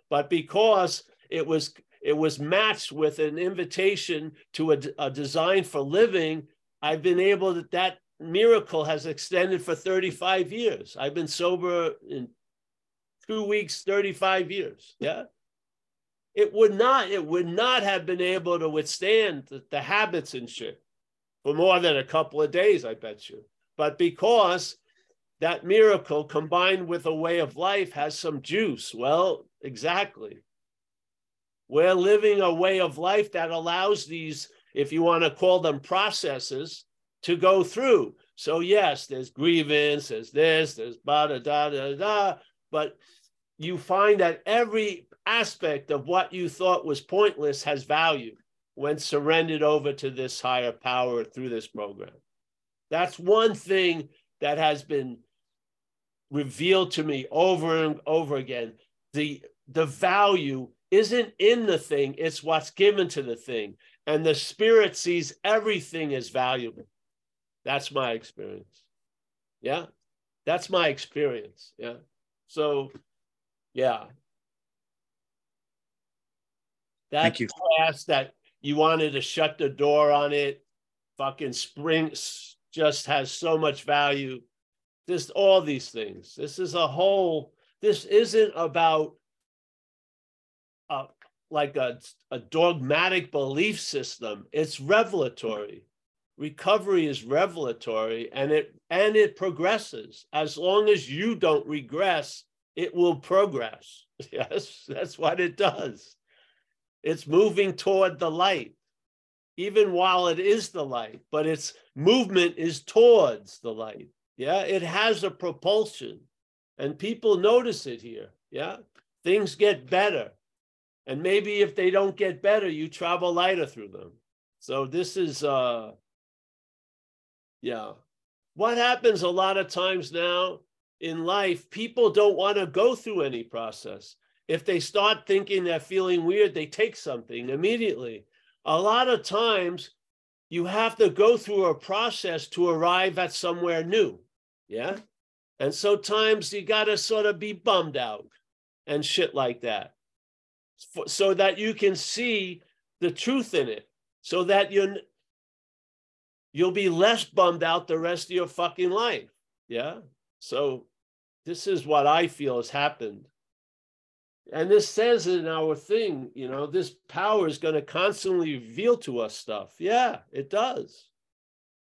But because it was it was matched with an invitation to a, a design for living, I've been able to that miracle has extended for 35 years. I've been sober in two weeks, 35 years. Yeah. It would not, it would not have been able to withstand the, the habits and shit for more than a couple of days, I bet you. But because that miracle combined with a way of life has some juice, well, exactly. We're living a way of life that allows these, if you want to call them processes, to go through. So yes, there's grievance, there's this, there's da da da da da, but you find that every aspect of what you thought was pointless has value when surrendered over to this higher power through this program. That's one thing that has been revealed to me over and over again. The the value isn't in the thing, it's what's given to the thing. And the spirit sees everything as valuable. That's my experience. Yeah. That's my experience. Yeah. So, yeah. That Thank you. class that you wanted to shut the door on it, fucking spring just has so much value. Just all these things. This is a whole, this isn't about a, like a, a dogmatic belief system. It's revelatory. Recovery is revelatory and it and it progresses. As long as you don't regress it will progress. Yes that's what it does. It's moving toward the light even while it is the light but its movement is towards the light. Yeah it has a propulsion and people notice it here. Yeah things get better and maybe if they don't get better you travel lighter through them so this is uh yeah. What happens a lot of times now in life, people don't want to go through any process. If they start thinking they're feeling weird, they take something immediately. A lot of times, you have to go through a process to arrive at somewhere new. Yeah. And so times you got to sort of be bummed out and shit like that so that you can see the truth in it so that you're you'll be less bummed out the rest of your fucking life. Yeah. So this is what I feel has happened. And this says in our thing, you know, this power is going to constantly reveal to us stuff. Yeah, it does.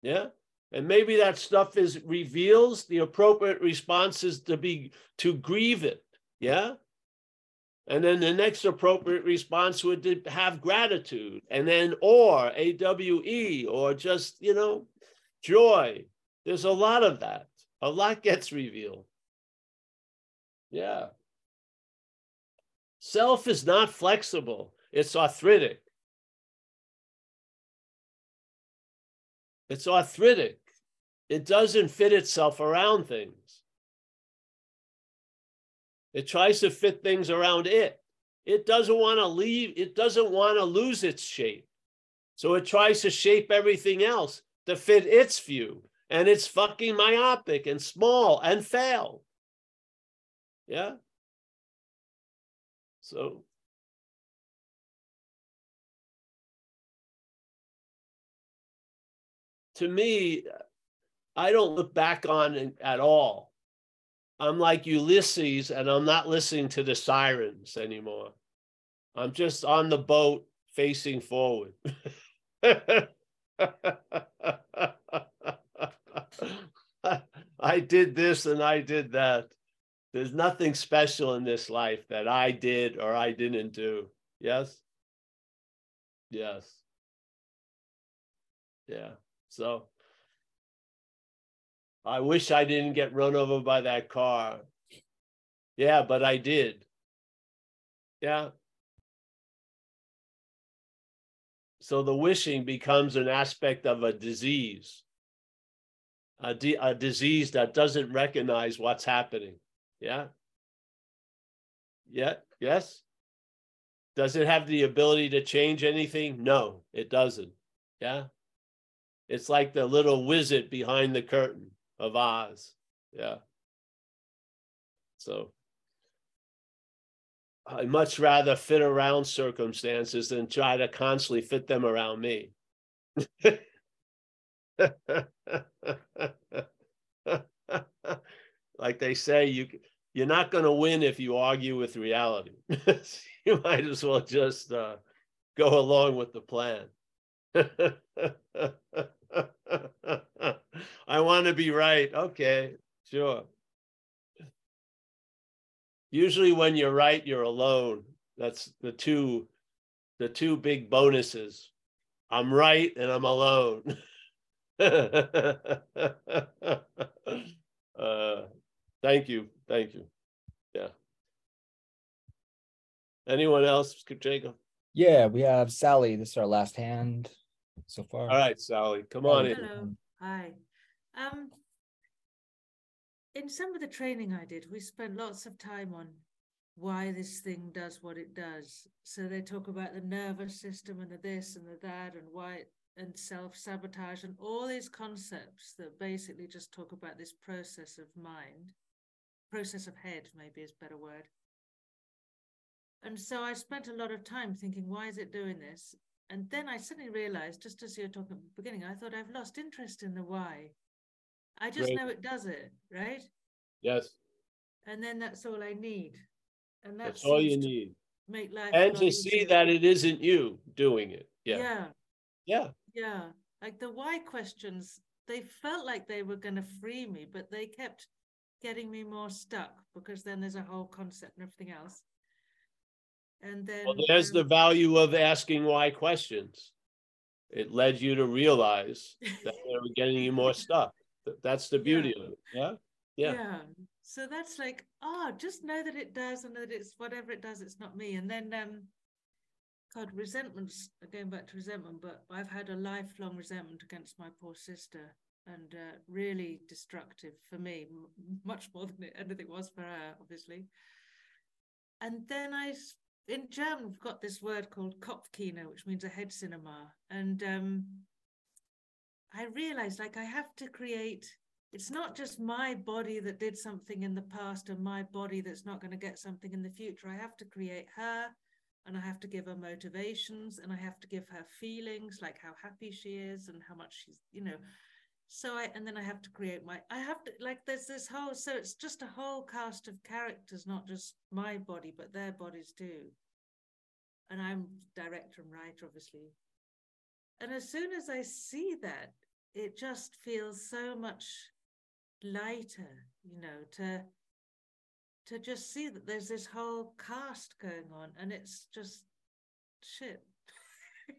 Yeah. And maybe that stuff is reveals the appropriate responses to be to grieve it. Yeah. And then the next appropriate response would have gratitude, and then or A W E or just you know joy. There's a lot of that. A lot gets revealed. Yeah. Self is not flexible. It's arthritic. It's arthritic. It doesn't fit itself around things. It tries to fit things around it. It doesn't want to leave, it doesn't want to lose its shape. So it tries to shape everything else to fit its view. And it's fucking myopic and small and fail. Yeah. So to me, I don't look back on it at all I'm like Ulysses and I'm not listening to the sirens anymore. I'm just on the boat facing forward. I did this and I did that. There's nothing special in this life that I did or I didn't do. Yes? Yes. Yeah. So I wish I didn't get run over by that car. Yeah, but I did. Yeah. So the wishing becomes an aspect of a disease, a, a disease that doesn't recognize what's happening. Yeah. Yeah. Yes. Does it have the ability to change anything? No, it doesn't. Yeah. It's like the little wizard behind the curtain of Oz. Yeah. So I'd much rather fit around circumstances than try to constantly fit them around me. like they say, you you're not going to win if you argue with reality. you might as well just uh, go along with the plan. I want to be right. Okay, sure. Usually when you're right, you're alone. That's the two the two big bonuses. I'm right and I'm alone. uh, thank you. Thank you. Yeah. Anyone else, Jacob? Yeah, we have Sally. This is our last hand so far. All right, Sally, come on in. Hello. Hi. Um, in some of the training I did, we spent lots of time on why this thing does what it does. So they talk about the nervous system and the this and the that and why it, and self sabotage and all these concepts that basically just talk about this process of mind, process of head, maybe is a better word. And so I spent a lot of time thinking, why is it doing this? And then I suddenly realized, just as you were talking at the beginning, I thought I've lost interest in the why. I just Right. know it does it, right? Yes, And then that's all I need. And that that's all you need. Make life. And to see easier. that it isn't you doing it. Yeah, Yeah, yeah. yeah. Like the why questions, they felt like they were going to free me, but they kept getting me more stuck because then there's a whole concept and everything else. And then Well, there's the value of asking why questions. It led you to realize that they were getting you more stuck. Th- That's the beauty of it. Yeah, yeah. yeah. So that's like, oh, just know that it does and that it's whatever it does, it's not me. And then um God, resentments going back to resentment, but I've had a lifelong resentment against my poor sister and uh, really destructive for me, m- much more than it, anything was for her, obviously. And then I, in German, we've got this word called Kopfkino, which means a head cinema. And um, I realized like I have to create it's not just my body that did something in the past and my body that's not going to get something in the future. I have to create her and I have to give her motivations and I have to give her feelings like how happy she is and how much she's, you know. So I, and then I have to create my, I have to, like, there's this whole, so it's just a whole cast of characters, not just my body, but their bodies too. And I'm director and writer, obviously. And as soon as I see that, it just feels so much lighter, you know, to to just see that there's this whole cast going on and it's just shit.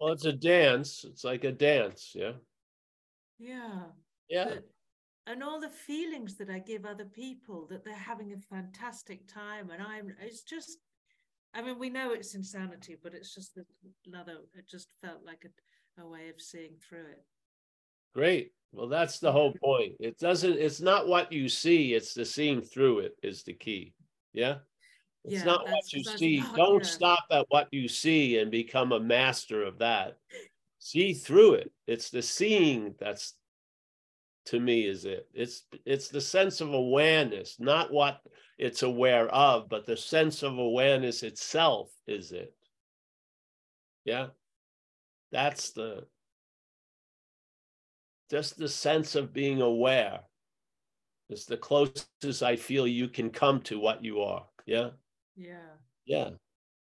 Well, it's a dance. It's like a dance. Yeah, yeah. yeah. But, and all the feelings that I give other people that they're having a fantastic time and I'm it's just I mean we know it's insanity, but it's just another it just felt like a, a way of seeing through it. Great. Well, that's the whole point. It doesn't, it's not what you see, it's the seeing through it is the key. Yeah? It's Yeah, not what you see. not- Don't yeah. stop at what you see and become a master of that. See through it. It's the seeing that's to me is it. It's it's the sense of awareness, not what it's aware of, but the sense of awareness itself is it. Yeah. That's the just the sense of being aware is the closest I feel you can come to what you are. Yeah. Yeah. Yeah.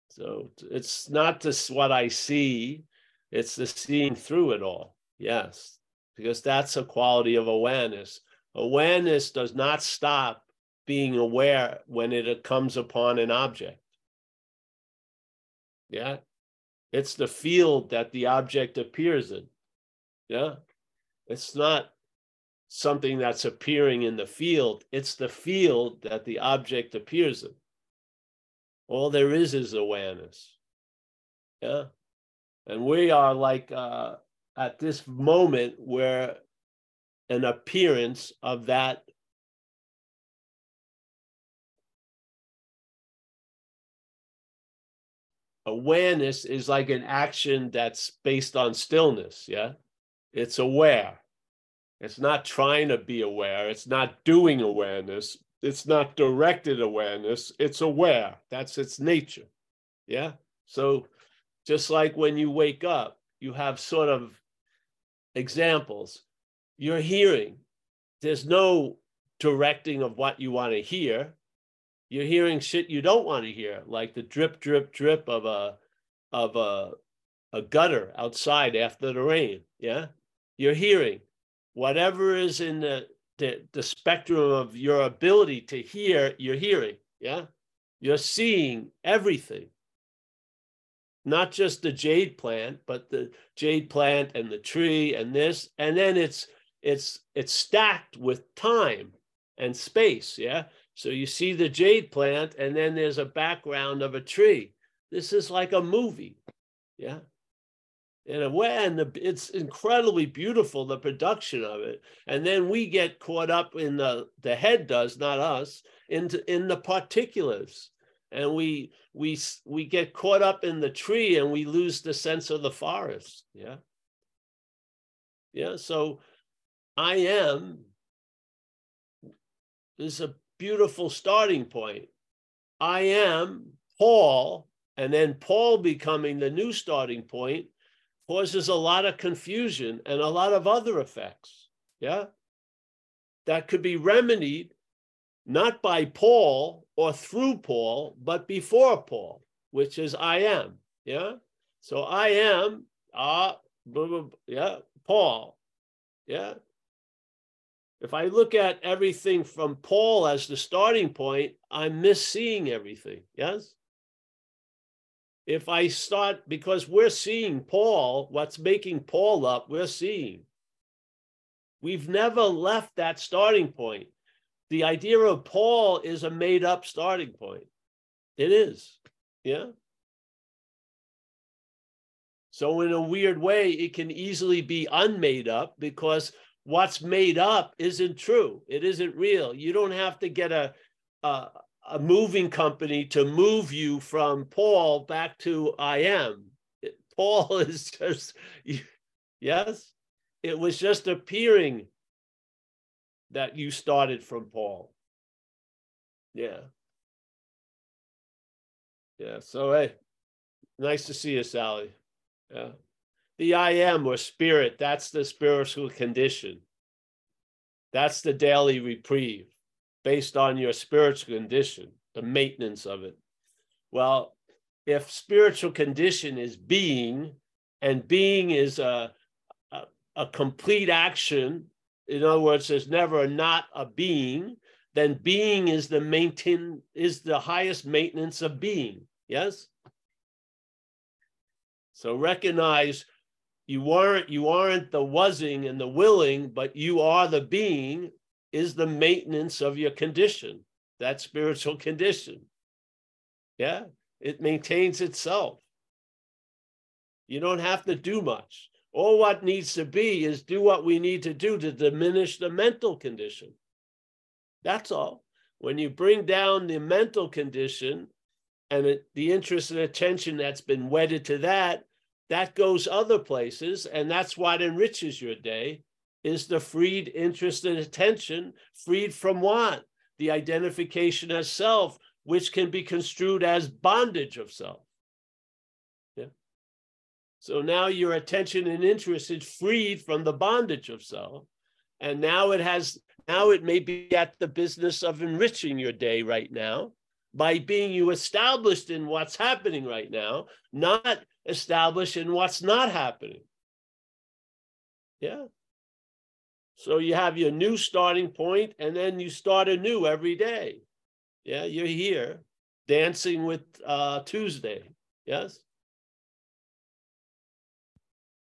So it's not just what I see, it's the seeing through it all. Yes. Because that's a quality of awareness. Awareness does not stop being aware when it comes upon an object. Yeah. It's the field that the object appears in. Yeah. It's not something that's appearing in the field, it's the field that the object appears in. All there is is awareness. Yeah. And we are like uh, at this moment where an appearance of that awareness is like an action that's based on stillness. Yeah. It's aware. It's not trying to be aware. It's not doing awareness. It's not directed awareness. It's aware. That's its nature. Yeah. So just like when you wake up, you have sort of examples. You're hearing. There's no directing of what you want to hear. You're hearing shit you don't want to hear, like the drip, drip, drip of a of a a gutter outside after the rain. Yeah. You're hearing whatever is in the, the, the spectrum of your ability to hear, you're hearing. Yeah. You're seeing everything not just the jade plant, but the jade plant and the tree and this, and then it's it's it's stacked with time and space. Yeah. So you see the jade plant, and then there's a background of a tree. This is like a movie. Yeah. In a way, and the, it's incredibly beautiful, the production of it. And then we get caught up in the, the head does, not us, into in the particulars and we we we get caught up in the tree and we lose the sense of the forest yeah? Yeah so i am is a beautiful starting point. I am paul and then paul becoming the new starting point causes a lot of confusion and a lot of other effects yeah? That could be remedied not by Paul or through Paul, but before Paul, which is I am. Yeah. So I am, ah, uh, yeah, Paul. Yeah. If I look at everything from Paul as the starting point, I'm misseeing everything. Yes. If I start, because we're seeing Paul, what's making Paul up, we're seeing. We've never left that starting point the idea of Paul is a made up starting point. It is. Yeah. So, in a weird way, it can easily be unmade up because what's made up isn't true. It isn't real. You don't have to get a, a, a moving company to move you from Paul back to I am. Paul is just, yes, it was just appearing that you started from Paul. Yeah. Yeah. So, hey, nice to see you, Sally. Yeah. The I am or spirit, that's the spiritual condition. That's the daily reprieve based on your spiritual condition, the maintenance of it. Well, if spiritual condition is being, and being is a, a, a complete action in other words, there's never not a being, then being is the maintain is the highest maintenance of being. Yes. So recognize you aren't you aren't the wasing and the willing, but you are the being is the maintenance of your condition, that spiritual condition. Yeah, it maintains itself. You don't have to do much. All what needs to be is do what we need to do to diminish the mental condition. That's all. When you bring down the mental condition and it, the interest and attention that's been wedded to that, that goes other places. And that's what enriches your day is the freed interest and attention, freed from what? The identification as self, which can be construed as bondage of self. So now your attention and interest is freed from the bondage of self. And now it has, now it may be at the business of enriching your day right now by being you established in what's happening right now, not established in what's not happening. Yeah. So you have your new starting point, and then you start anew every day. Yeah, you're here dancing with uh, Tuesday. Yes.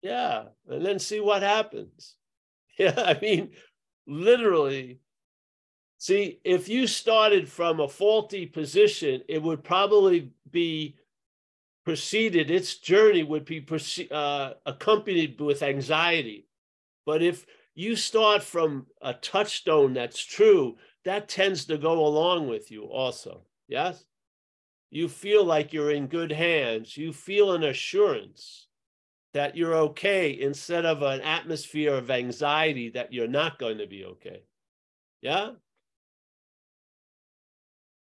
Yeah, and then see what happens. Yeah, I mean, literally. See, if you started from a faulty position, it would probably be preceded, its journey would be uh, accompanied with anxiety. But if you start from a touchstone that's true, that tends to go along with you also. Yes? you feel like you're in good hands. You feel an assurance that you're okay instead of an atmosphere of anxiety that you're not going to be okay. Yeah?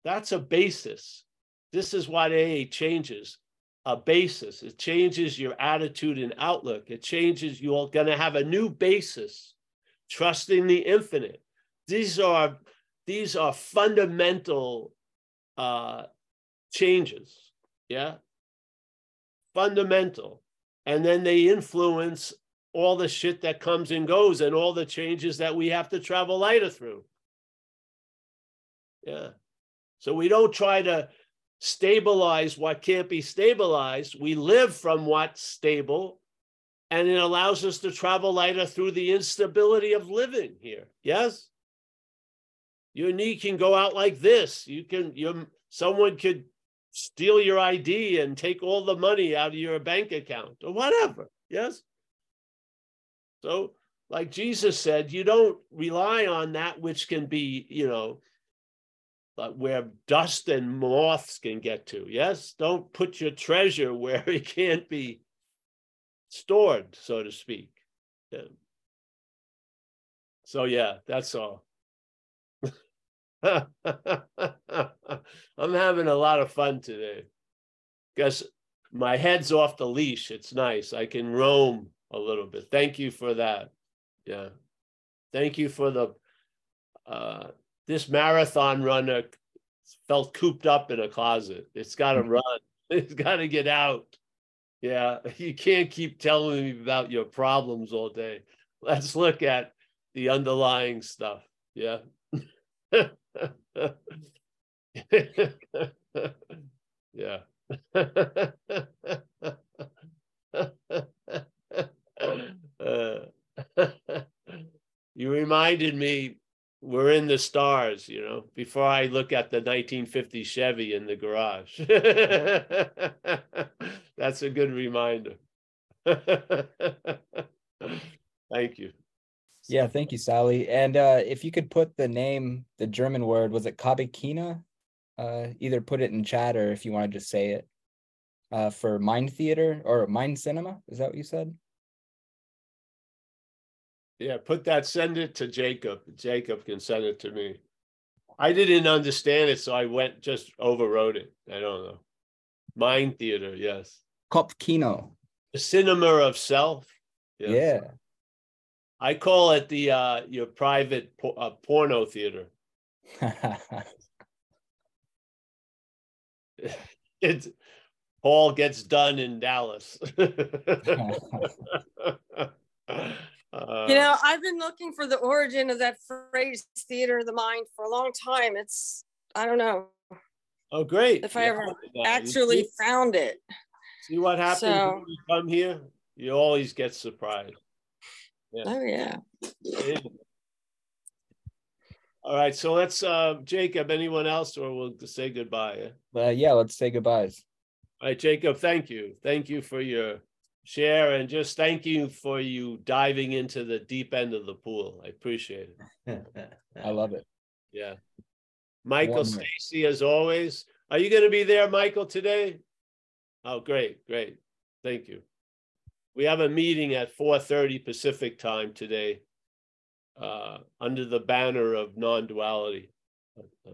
That's a basis. This is what AA changes a basis. It changes your attitude and outlook. It changes, you're going to have a new basis, trusting the infinite. These are these are fundamental uh, changes. Yeah. Fundamental. And then they influence all the shit that comes and goes and all the changes that we have to travel lighter through. Yeah. So we don't try to stabilize what can't be stabilized. We live from what's stable, and it allows us to travel lighter through the instability of living here. Yes? Your knee can go out like this. You can, you someone could steal your ID and take all the money out of your bank account or whatever. Yes? So, like Jesus said, you don't rely on that which can be, you know, where dust and moths can get to. Yes, don't put your treasure where it can't be stored, so to speak. Yeah. So yeah, that's all. I'm having a lot of fun today. Guess my head's off the leash. It's nice. I can roam a little bit. Thank you for that. Yeah. Thank you for the uh this marathon runner felt cooped up in a closet. It's got to mm-hmm. run. It's got to get out. Yeah, you can't keep telling me about your problems all day. Let's look at the underlying stuff. Yeah. Yeah. uh, you reminded me we're in the stars, you know, before I look at the 1950 Chevy in the garage. That's a good reminder. thank you. Yeah, thank you, Sally. And uh, if you could put the name, the German word, was it Kabikina? Uh, either put it in chat or if you want to just say it uh, for Mind Theater or Mind Cinema. Is that what you said? Yeah, put that, send it to Jacob. Jacob can send it to me. I didn't understand it, so I went just overwrote it. I don't know. Mind theater, yes. Kopfkino. The cinema of self. Yes. Yeah. I call it the uh your private uh, porno theater. it's Paul gets done in Dallas. Uh, you know, I've been looking for the origin of that phrase "theater of the mind" for a long time. It's I don't know. Oh, great! If I ever actually found it. See what happens so, when you come here? You always get surprised. Yeah. Oh yeah. All right, so let's uh Jacob, anyone else, or we'll say goodbye. Uh, yeah, let's say goodbyes. All right, Jacob, thank you. Thank you for your share and just thank you for you diving into the deep end of the pool. I appreciate it. I love it. Yeah. Michael Stacy, as always. Are you going to be there, Michael, today? Oh, great, great. Thank you. We have a meeting at 4:30 Pacific time today, uh, under the banner of non-duality. Uh,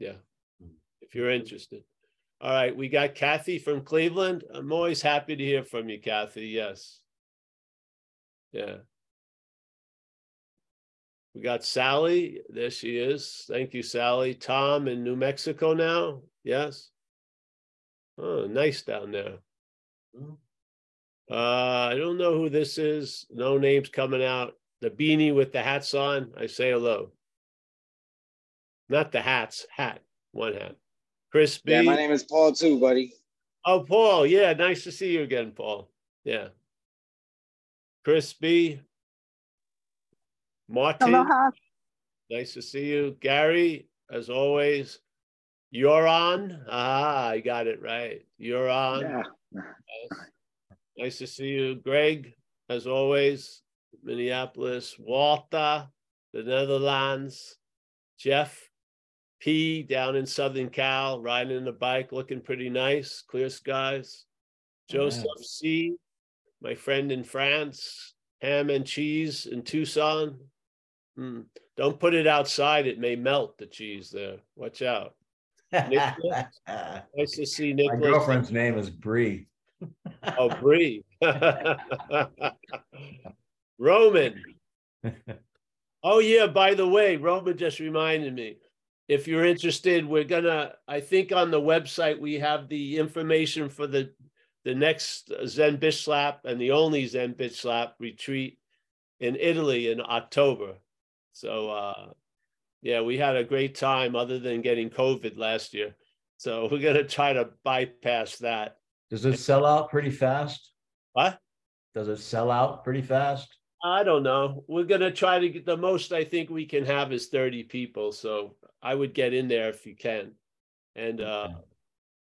yeah, if you're interested. All right, we got Kathy from Cleveland. I'm always happy to hear from you, Kathy. Yes. Yeah. We got Sally. There she is. Thank you, Sally. Tom in New Mexico now. Yes. Oh, nice down there. Uh, I don't know who this is. No names coming out. The beanie with the hats on. I say hello. Not the hats, hat, one hat. Chris B. Yeah, my name is Paul too, buddy. Oh, Paul. Yeah, nice to see you again, Paul. Yeah. Chris B. Martin. Aloha. Nice to see you. Gary, as always. You're on. Ah, I got it right. You're on. Yeah. Nice. Nice to see you. Greg, as always. Minneapolis. Walter, the Netherlands. Jeff, P down in Southern Cal, riding the bike, looking pretty nice, clear skies. Joseph C, my friend in France, ham and cheese in Tucson. Mm, Don't put it outside, it may melt the cheese there. Watch out. Nice to see Nicholas. My girlfriend's name is Bree. Oh, Bree. Roman. Oh, yeah, by the way, Roman just reminded me. If you're interested, we're gonna, I think on the website, we have the information for the the next Zen Bitch Slap and the only Zen Bitch Slap retreat in Italy in October. So uh yeah, we had a great time other than getting COVID last year. So we're gonna try to bypass that. Does it sell out pretty fast? What? Does it sell out pretty fast? I don't know. We're gonna try to get the most I think we can have is 30 people. So I would get in there if you can. And uh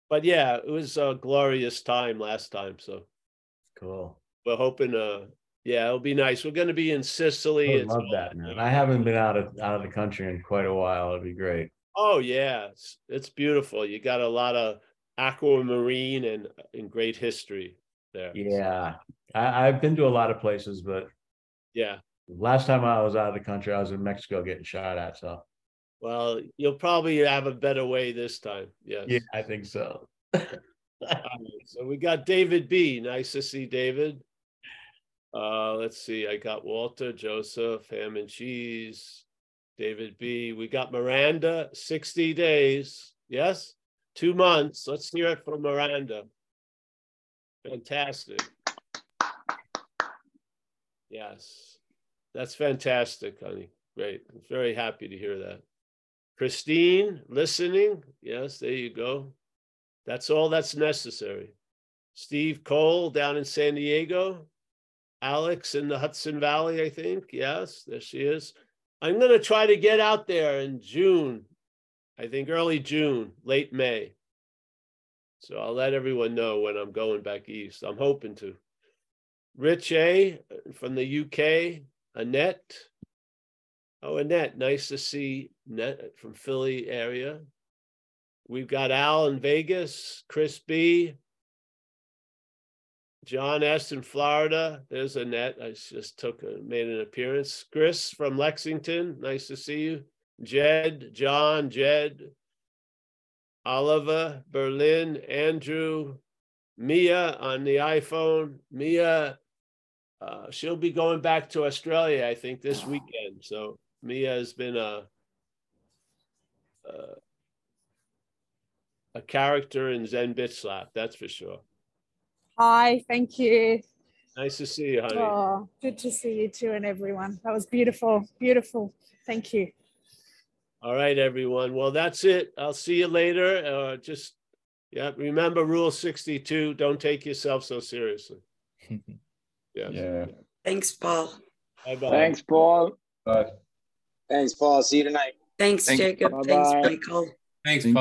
but yeah, it was a glorious time last time. So Cool. we're hoping uh yeah, it'll be nice. We're gonna be in Sicily. I love that, man. I haven't been out of out of the country in quite a while. It'd be great. Oh yeah, it's, it's beautiful. You got a lot of aquamarine and and great history there. Yeah. I, I've been to a lot of places, but Yeah. last time I was out of the country, I was in Mexico getting shot at. So Well, you'll probably have a better way this time. Yes. yeah, I think so. Right, So we got David B. Nice to see David. Uh, let's see. I got Walter, Joseph, ham and cheese, David B. We got Miranda, 60 days. Yes, two months. Let's hear it from Miranda. Fantastic. Yes, that's fantastic, honey. Great. I'm very happy to hear that. Christine, listening. Yes, there you go. That's all that's necessary. Steve Cole down in San Diego. Alex in the Hudson Valley, I think. Yes, there she is. I'm going to try to get out there in June. I think early June, late May. So I'll let everyone know when I'm going back east. I'm hoping to. Rich A uh, from the UK, Annette. Oh, Annette, nice to see Annette from Philly area. We've got Al in Vegas, Chris B, John S in Florida. There's Annette. I just took a, made an appearance. Chris from Lexington. Nice to see you. Jed, John, Jed, Oliver, Berlin, Andrew, Mia on the iPhone. Mia, uh, she'll be going back to Australia, I think, this weekend. So Mia has been a uh, a character in Zen Bitch Slap, that's for sure. Hi, thank you. Nice to see you, honey. Oh, good to see you too and everyone. That was beautiful, beautiful. Thank you. All right, everyone. Well, that's it. I'll see you later. Uh, just yeah, remember Rule 62. Don't take yourself so seriously. Yes. Yeah. Thanks, Paul. Bye-bye. Thanks, Paul. But Thanks, Paul. See you tonight. Thanks, Thank- Jacob. Thanks, Bye-bye. Michael. Thanks, Paul.